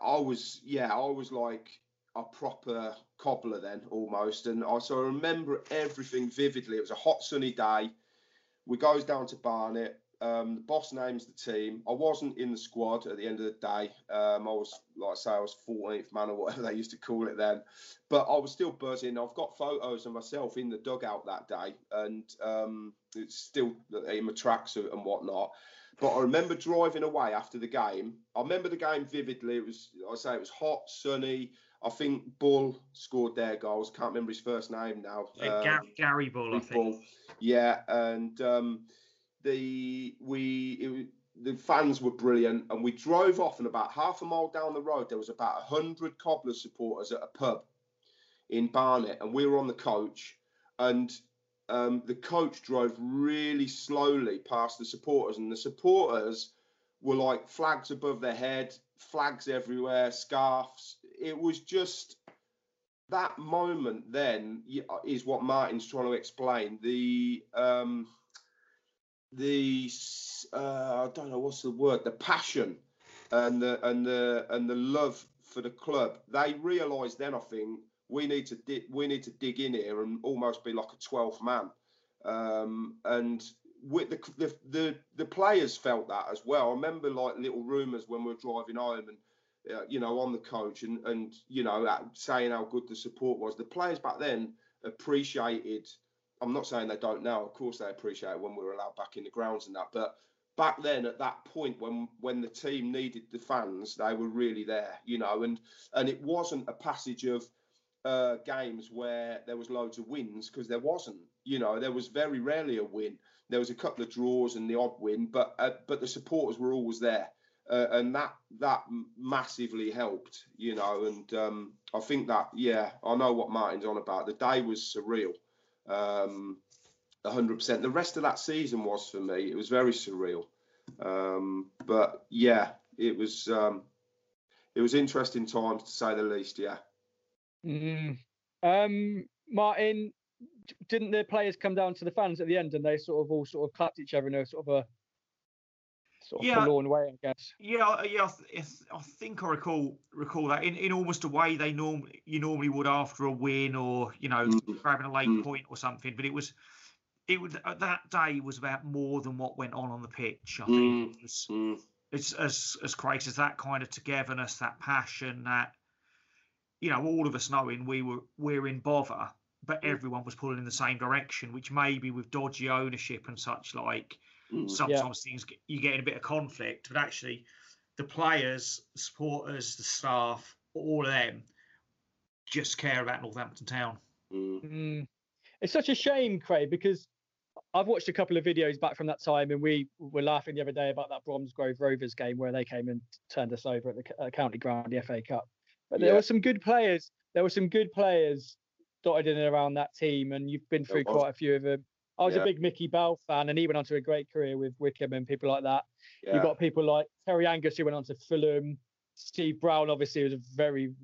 I was yeah, I was like a proper cobbler then almost, and I so I remember everything vividly. It was a hot sunny day. We goes down to Barnet. Um, the boss names the team. I wasn't in the squad at the end of the day. Um, I was like I say, I was 14th man or whatever they used to call it then, but I was still buzzing. I've got photos of myself in the dugout that day, and um, it's still in my tracksuit and whatnot. But I remember driving away after the game. I remember the game vividly. It was, I say, it was hot, sunny. I think Bull scored their goals. Can't remember his first name now. Um, Gary, Gary Bull, I think. Bull. Yeah, and um, the we it, the fans were brilliant, and we drove off, and about half a mile down the road, there was about a hundred Cobbler supporters at a pub in Barnet, and we were on the coach, and um, the coach drove really slowly past the supporters, and the supporters were like flags above their head, flags everywhere, scarves. It was just that moment. Then is what Martin's trying to explain. The um, the uh, I don't know what's the word. The passion and the and the and the love for the club. They realised then, I think, we need to di- we need to dig in here and almost be like a 12th man. Um, and with the, the, the the players felt that as well. I remember like little rumours when we were driving home and. Uh, you know, on the coach and and you know saying how good the support was. The players back then appreciated. I'm not saying they don't now. Of course, they appreciate when we were allowed back in the grounds and that. But back then, at that point, when when the team needed the fans, they were really there. You know, and and it wasn't a passage of uh, games where there was loads of wins because there wasn't. You know, there was very rarely a win. There was a couple of draws and the odd win, but uh, but the supporters were always there, uh, and that that massively helped. You know, and um, I think that yeah, I know what Martin's on about. The day was surreal. Um, 100%. The rest of that season was for me. It was very surreal. Um, but yeah, it was um, it was interesting times to say the least. Yeah. Mm. Um, Martin, didn't the players come down to the fans at the end and they sort of all sort of clapped each other in a sort of a sort of Yeah. forlorn way, I guess. Yeah, I- yeah. I, th- I think I recall recall that in, in almost a way they normally you normally would after a win or you know Mm. grabbing a late Mm. point or something. But it was it was uh, that day was about more than what went on on the pitch. I think it was, Mm, it's as as Craig as that kind of togetherness, that passion, that you know all of us knowing we were we're in bother, but everyone was pulling in the same direction, which maybe with dodgy ownership and such like mm. sometimes things get, you get in a bit of conflict, but actually the players, supporters, the staff, all of them just care about Northampton Town. Mm. Mm. It's such a shame, Craig, because I've watched a couple of videos back from that time, and we were laughing the other day about that Bromsgrove Rovers game where they came and turned us over at the uh, county ground, the FA Cup. But there Yeah. were some good players. There were some good players dotted in and around that team, and you've been through quite a few of them. I was Yeah. a big Mickey Bell fan, and he went on to a great career with Wycombe and people like that. Yeah. You've got people like Terry Angus who went on to Fulham. Steve Brown obviously was a very,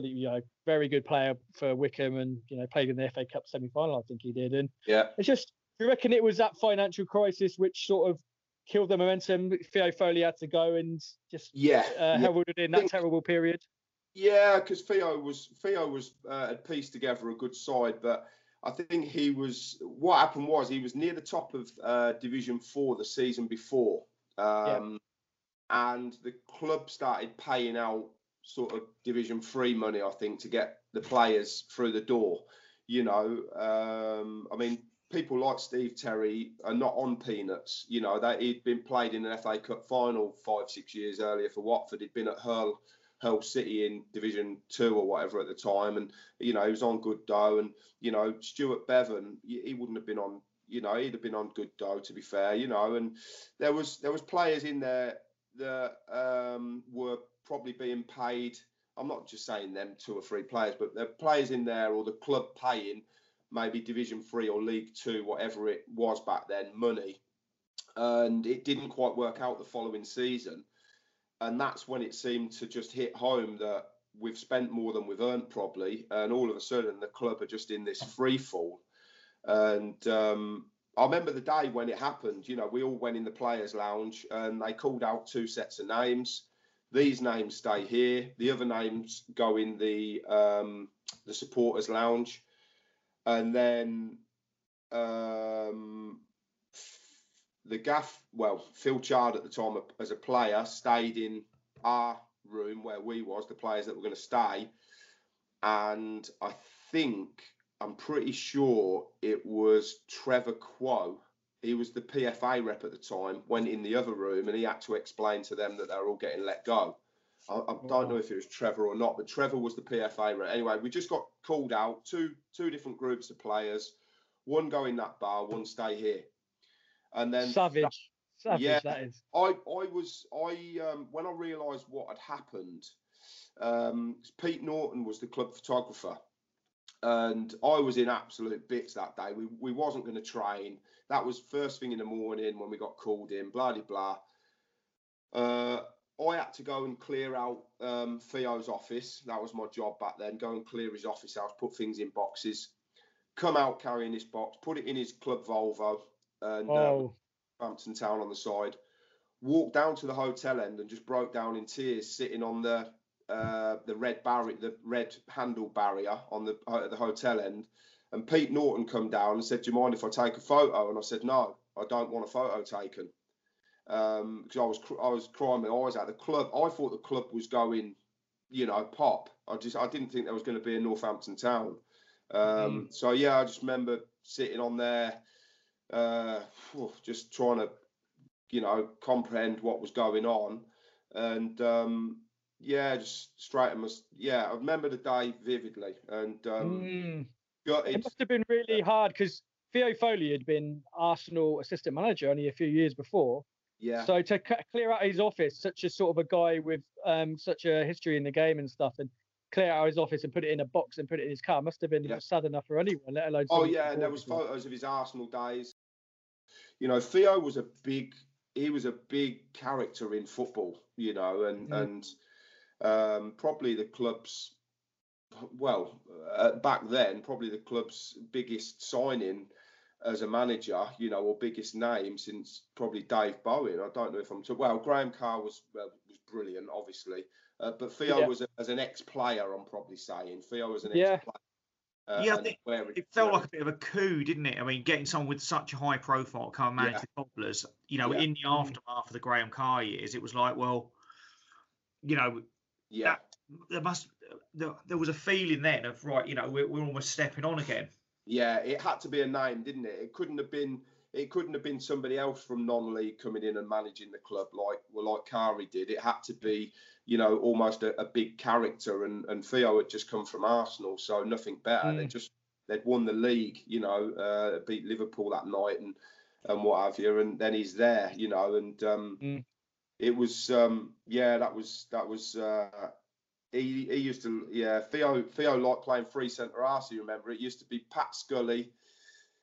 you know, very good player for Wycombe, and you know played in the FA Cup semi-final. I think he did. And yeah. it's just, do you reckon it was that financial crisis which sort of killed the momentum? Theo Foley had to go and just Yeah. uh, yeah. heralded in that terrible period. Yeah, because Theo was Theo was uh, had pieced together a good side, but I think he was. What happened was he was near the top of uh, Division Four the season before, um, and the club started paying out sort of Division Three money, I think, to get the players through the door. You know, um, I mean, people like Steve Terry are not on peanuts. You know, that he'd been played in an FA Cup final five, six years earlier for Watford. He'd been at Hull. Hull City in Division Two or whatever at the time, and you know he was on good dough. And you know Stuart Beavon, he wouldn't have been on. You know he'd have been on good dough to be fair. You know, and there was there was players in there that um, were probably being paid. I'm not just saying them two or three players, but are players in there or the club paying maybe Division Three or League Two, whatever it was back then, money, and it didn't quite work out the following season and that's when it seemed to just hit home that we've spent more than we've earned probably and all of a sudden the club are just in this free fall and um, i remember the day when it happened you know we all went in the players lounge and they called out two sets of names. These names stay here. The other names go in the um, the supporters lounge. And then um, the gaff, well, Phil Chard at the time as a player stayed in our room where we was, the players that were going to stay. And I think, I'm pretty sure it was Trevor Quow. He was the PFA rep at the time, went in the other room and he had to explain to them that they were all getting let go. I, I don't know if it was Trevor or not, but Trevor was the PFA rep. Anyway, we just got called out, two two different groups of players, one go in that bar, one stay here. And then Savage. Savage, yeah. that is. I I was I um, when I realised what had happened. Um, Pete Norton was the club photographer, and I was in absolute bits that day. We we wasn't going to train. That was first thing in the morning when we got called in. Blah blah blah. Uh, I had to go and clear out um, Theo's office. That was my job back then. Go and clear his office house, put things in boxes, come out carrying this box, put it in his club Volvo, and um, Oh, Hampton Town on the side, walked down to the hotel end and just broke down in tears, sitting on the uh, the red barrier, the red handle barrier on the at the hotel end, and Pete Norton come down and said, "Do you mind if I take a photo?" And I said, "No, I don't want a photo taken." because um, I was I was crying my eyes out. The club, I thought the club was going, you know, pop. I just I didn't think there was going to be a Northampton Town. Um, mm. So yeah, I just remember sitting on there, uh, just trying to, you know, comprehend what was going on, and um, yeah, just straighten my yeah. I remember the day vividly, and um, mm. got it. Must have been really hard because Theo Foley had been Arsenal assistant manager only a few years before. Yeah. So to c- clear out his office, such a sort of a guy with um, such a history in the game and stuff, and clear out his office and put it in a box and put it in his car must have been yeah. sad enough for anyone, let alone. Oh yeah, and there was photos of his Arsenal days. You know, Theo was a big. He was a big character in football. You know, and mm. and um, probably the club's. Well, uh, back then, probably the club's biggest signing as a manager, you know, or biggest name since probably Dave Bowen. I don't know if I'm too well. Graham Carr was was brilliant, obviously, uh, but Theo yeah. was a, as an ex-player. I'm probably saying Theo was an yeah. ex-player. Uh, yeah, think it, it felt like a bit of a coup, didn't it? I mean, getting someone with such a high profile come manage yeah. the Cobblers, you know, yeah. in the aftermath of the Graham Carr years, it was like, well, you know, yeah, that, there must there, there was a feeling then of right, you know, we're, we're almost stepping on again. Yeah, it had to be a name, didn't it? It couldn't have been. It couldn't have been somebody else from non-league coming in and managing the club like well, like Kari did. It had to be, you know, almost a, a big character. And and Theo had just come from Arsenal, so nothing better. Mm. They just they'd won the league, you know, uh, beat Liverpool that night and and what have you. And then he's there, you know, and um, mm. it was um, yeah, that was that was uh, he, he used to yeah Theo Theo liked playing free centre arse. You remember it used to be Pat Scully,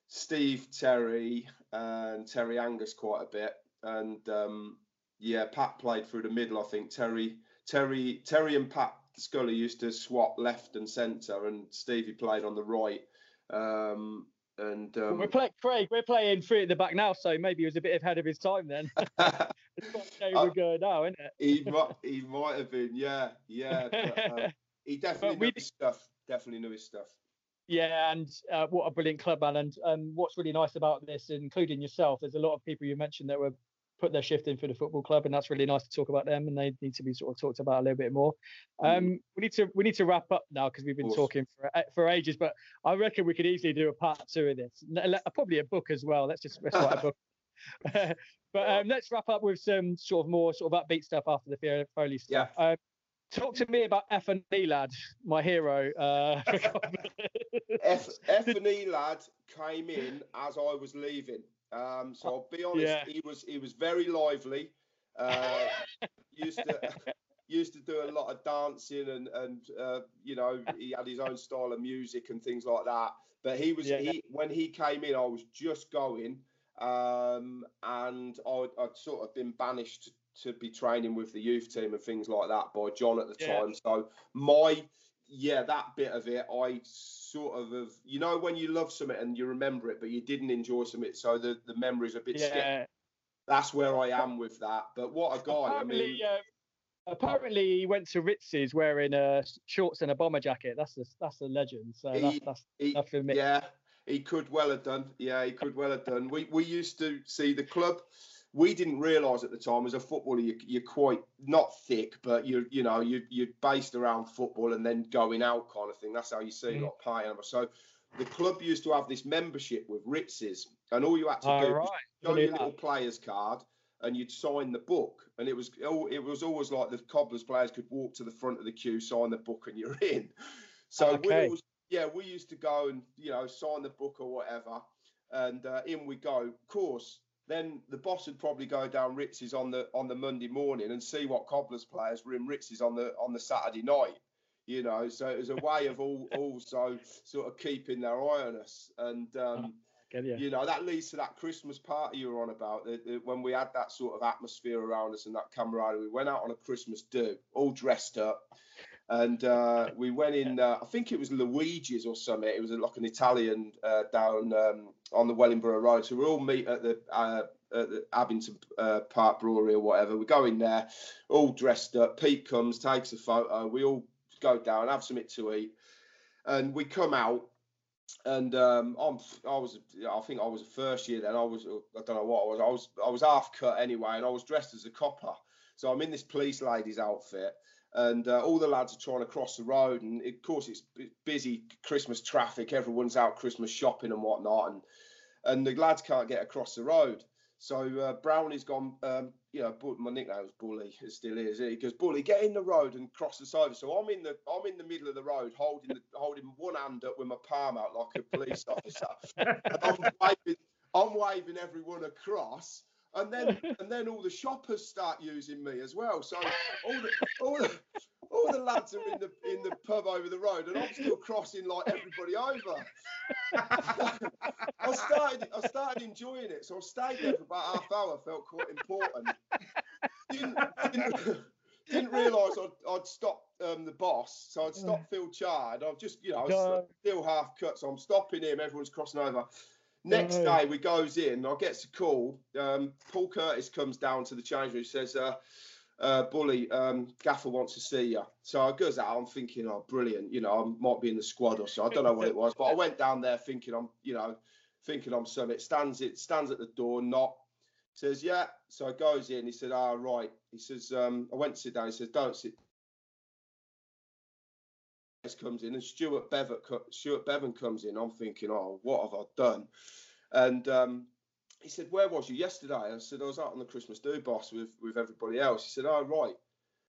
Steve Terry, and Terry Angus quite a bit, and um, yeah Pat played through the middle. I think Terry Terry Terry and Pat Scully used to swap left and centre, and Stevie played on the right. Um, and um, we're playing Craig. We're playing three at the back now, so maybe he was a bit ahead of his time then. it's uh, we're now, isn't it? he might, he might have been, yeah, yeah. But, uh, he definitely knew his stuff. Definitely knew his stuff. Yeah, and uh, what a brilliant club, man! And um, what's really nice about this, including yourself, there's a lot of people you mentioned that were put their shift in for the football club, and that's really nice to talk about them, and they need to be sort of talked about a little bit more. Um, we need to we need to wrap up now because we've been talking for for ages, but I reckon we could easily do a part two of this, probably a book as well. Let's just let's write a book. but um, let's wrap up with some sort of more sort of upbeat stuff after the Foley stuff. Yeah. Um, talk to me about F and E lad, my hero. Uh, F, F and E lad came in as I was leaving. Um, so I'll be honest, yeah. he was he was very lively. Uh, used to used to do a lot of dancing and and uh, you know he had his own style of music and things like that. But he was yeah. he when he came in, I was just going, um, and I, would sort of been banished to be training with the youth team and things like that by John at the yeah. time. So my yeah, that bit of it, I sort of have, you know, when you love something and you remember it, but you didn't enjoy something, so the, the memory's a bit yeah. That's where I am with that. But what a guy! Apparently, I mean, uh, apparently he went to Ritz's wearing a shorts and a bomber jacket. That's the that's the legend. So he, that's, that's, for me. Yeah, he could well have done. Yeah, he could well have done. We we used to see the club we didn't realise at the time as a footballer you, you're quite not thick, but you you know you you're based around football and then going out kind of thing. That's how you see mm. like playing. So the club used to have this membership with Ritz's, and all you had to do right. was show your little player's card and you'd sign the book. And it was it was always like the cobblers players could walk to the front of the queue, sign the book, and you're in. So okay. we always, yeah, we used to go and you know sign the book or whatever, and uh, in we go. Of course, then the boss would probably go down Ritz's on the on the Monday morning and see what Cobblers players were in Ritz's on the on the Saturday night. You know, so it was a way of all also sort of keeping their eye on us. And um, you. you. know, that leads to that Christmas party you were on about. The, the, when we had that sort of atmosphere around us and that camaraderie, we went out on a Christmas do, all dressed up and uh, we went in. Uh, I think it was Luigi's or something. It was like an Italian uh, down um, on the Wellingborough Road. So we all meet at the uh, at the Abington uh, Park Brewery or whatever. We go in there, all dressed up. Pete comes, takes a photo. We all go down, have something to eat, and we come out. And um, I'm, I was, I think I was a first year then. I was, I don't know what I was. I was, I was half cut anyway, and I was dressed as a copper. So I'm in this police lady's outfit, and uh, all the lads are trying to cross the road, and of course it's busy Christmas traffic. Everyone's out Christmas shopping and whatnot, and and the lads can't get across the road. So uh, Brownie's gone. Um, you know, my nickname was Bully. It still is. He goes, Bully, get in the road and cross us over. So I'm in the I'm in the middle of the road, holding the, holding one hand up with my palm out like a police officer. I'm waving, I'm waving everyone across and then and then all the shoppers start using me as well. So all the all the, all the lads are in the in the pub over the road, and I'm still crossing like everybody over. I started I started enjoying it, so I stayed there for about half hour. Felt quite important. Didn't, didn't, didn't realise I'd, I'd stopped um, the boss, so I'd stopped Phil Chard. I've just, you know, I still half cut, so I'm stopping him. Everyone's crossing over. Next day we goes in. I gets a call. Um, Paul Curtis comes down to the change room. He says, uh, uh, "Bully, um, Gaffer wants to see you." So I goes out. I'm thinking, "Oh, brilliant! You know, I might be in the squad or so. I don't know what it was, but I went down there thinking I'm, you know, thinking I'm something. Stands it stands at the door, not says, "Yeah." So I goes in. He said, "Ah, oh, right." He says, um, "I went to sit down." He says, "Don't sit comes in and Stuart Beavon, Stuart Beavon comes in. I'm thinking, oh, what have I done? And um, he said, where was you yesterday? I said, I was out on the Christmas do boss with, with everybody else. He said, oh, right.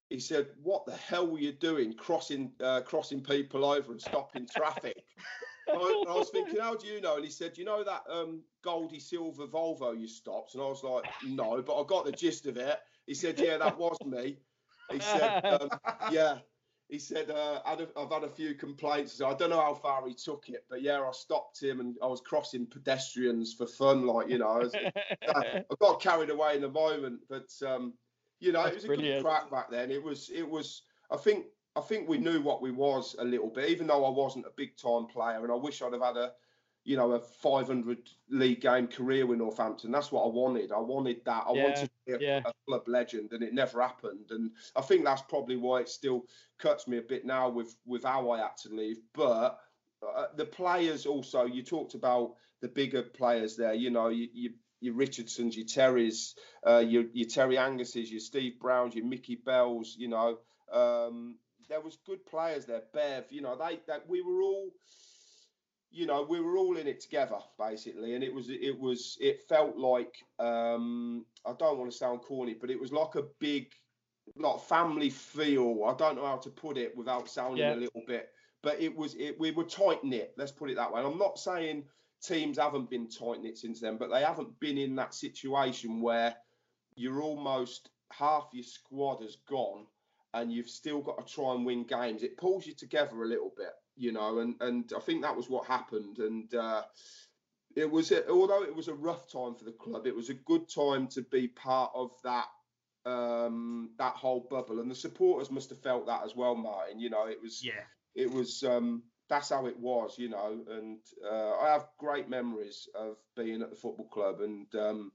He said, what the hell were you doing crossing uh, crossing people over and stopping traffic? I, I, was thinking, how do you know? And he said, you know that um, Goldie Silver Volvo you stopped? And I was like, no, but I got the gist of it. He said, yeah, that was me. He said, um, yeah he said, uh, I've had a few complaints. So I don't know how far he took it, but yeah, I stopped him and I was crossing pedestrians for fun. Like, you know, I, was, I, got carried away in the moment, but, um, you know, That's it was a good crack back then. It was, it was, I think, I think we knew what we was a little bit, even though I wasn't a big time player. And I wish I'd have had a, you know, a 500 league game career with Northampton. That's what I wanted. I wanted that. I yeah, wanted a, yeah. a, club legend, and it never happened. And I think that's probably why it still cuts me a bit now with with how I had to leave. But uh, the players also, you talked about the bigger players there. You know, you, you your Richardsons, your Terrys, uh, your, your Terry Angus's, your Steve Browns, your Mickey Bells. You know, um, there was good players there. Bev, you know, they that we were all you know we were all in it together basically and it was it was it felt like um i don't want to sound corny but it was like a big like family feel i don't know how to put it without sounding yeah. a little bit but it was it we were tight knit let's put it that way. And i'm not saying teams haven't been tight knit since then but they haven't been in that situation where you're almost half your squad has gone and you've still got to try and win games. It pulls you together a little bit you know, and and I think that was what happened. And uh, it was, a, although it was a rough time for the club, it was a good time to be part of that um, that whole bubble. And the supporters must have felt that as well, Martin. You know, it was yeah, it was. Um, that's how it was, you know, and uh, I have great memories of being at the football club, and um,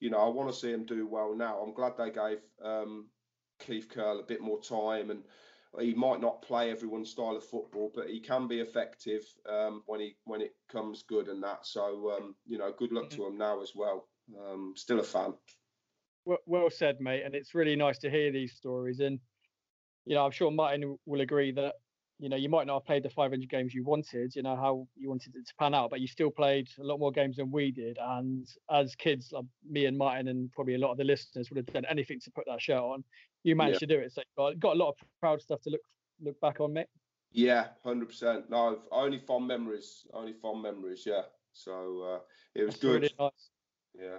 you know, I want to see them do well now. I'm glad they gave um, Keith Curle a bit more time, and he might not play everyone's style of football, but he can be effective um, when he when it comes good and that. So um, you know, good luck mm-hmm. to him now as well. Um, still a fan. Well, well said, mate. And it's really nice to hear these stories. And you know, I'm sure Martin will agree that you know you might not have played the 500 games you wanted you know how you wanted it to pan out but you still played a lot more games than we did and as kids uh, me and martin and probably a lot of the listeners would have done anything to put that shirt on you managed yeah. to do it so got, got a lot of proud stuff to look look back on mate yeah 100% no I've only fond memories only fond memories yeah. So uh, it was That's good. really nice. yeah.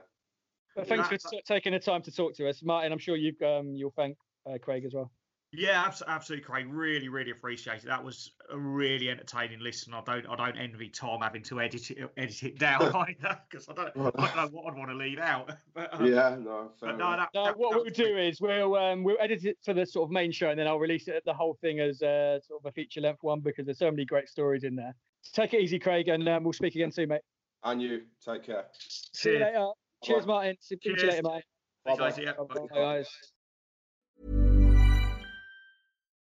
Well, thanks for taking the time to talk to us. Martin i'm sure you um, you'll thank uh, craig as well yeah, absolutely, Craig. Really, really appreciate it. That was a really entertaining listen. I don't, I don't envy Tom having to edit it, edit it down either, because I don't, I don't know what I'd want to leave out. But, um, yeah, no. But no, that, no that, what that we'll do is we'll um, we'll edit it for the sort of main show, and then I'll release it the whole thing as uh, sort of a feature length one because there's so many great stories in there. Take it easy, Craig, and um, we'll speak again soon, mate. And you, take care. See you later. Cheers, Martin. See you later, mate. Thanks, guys. Yeah, Bye, bye. guys.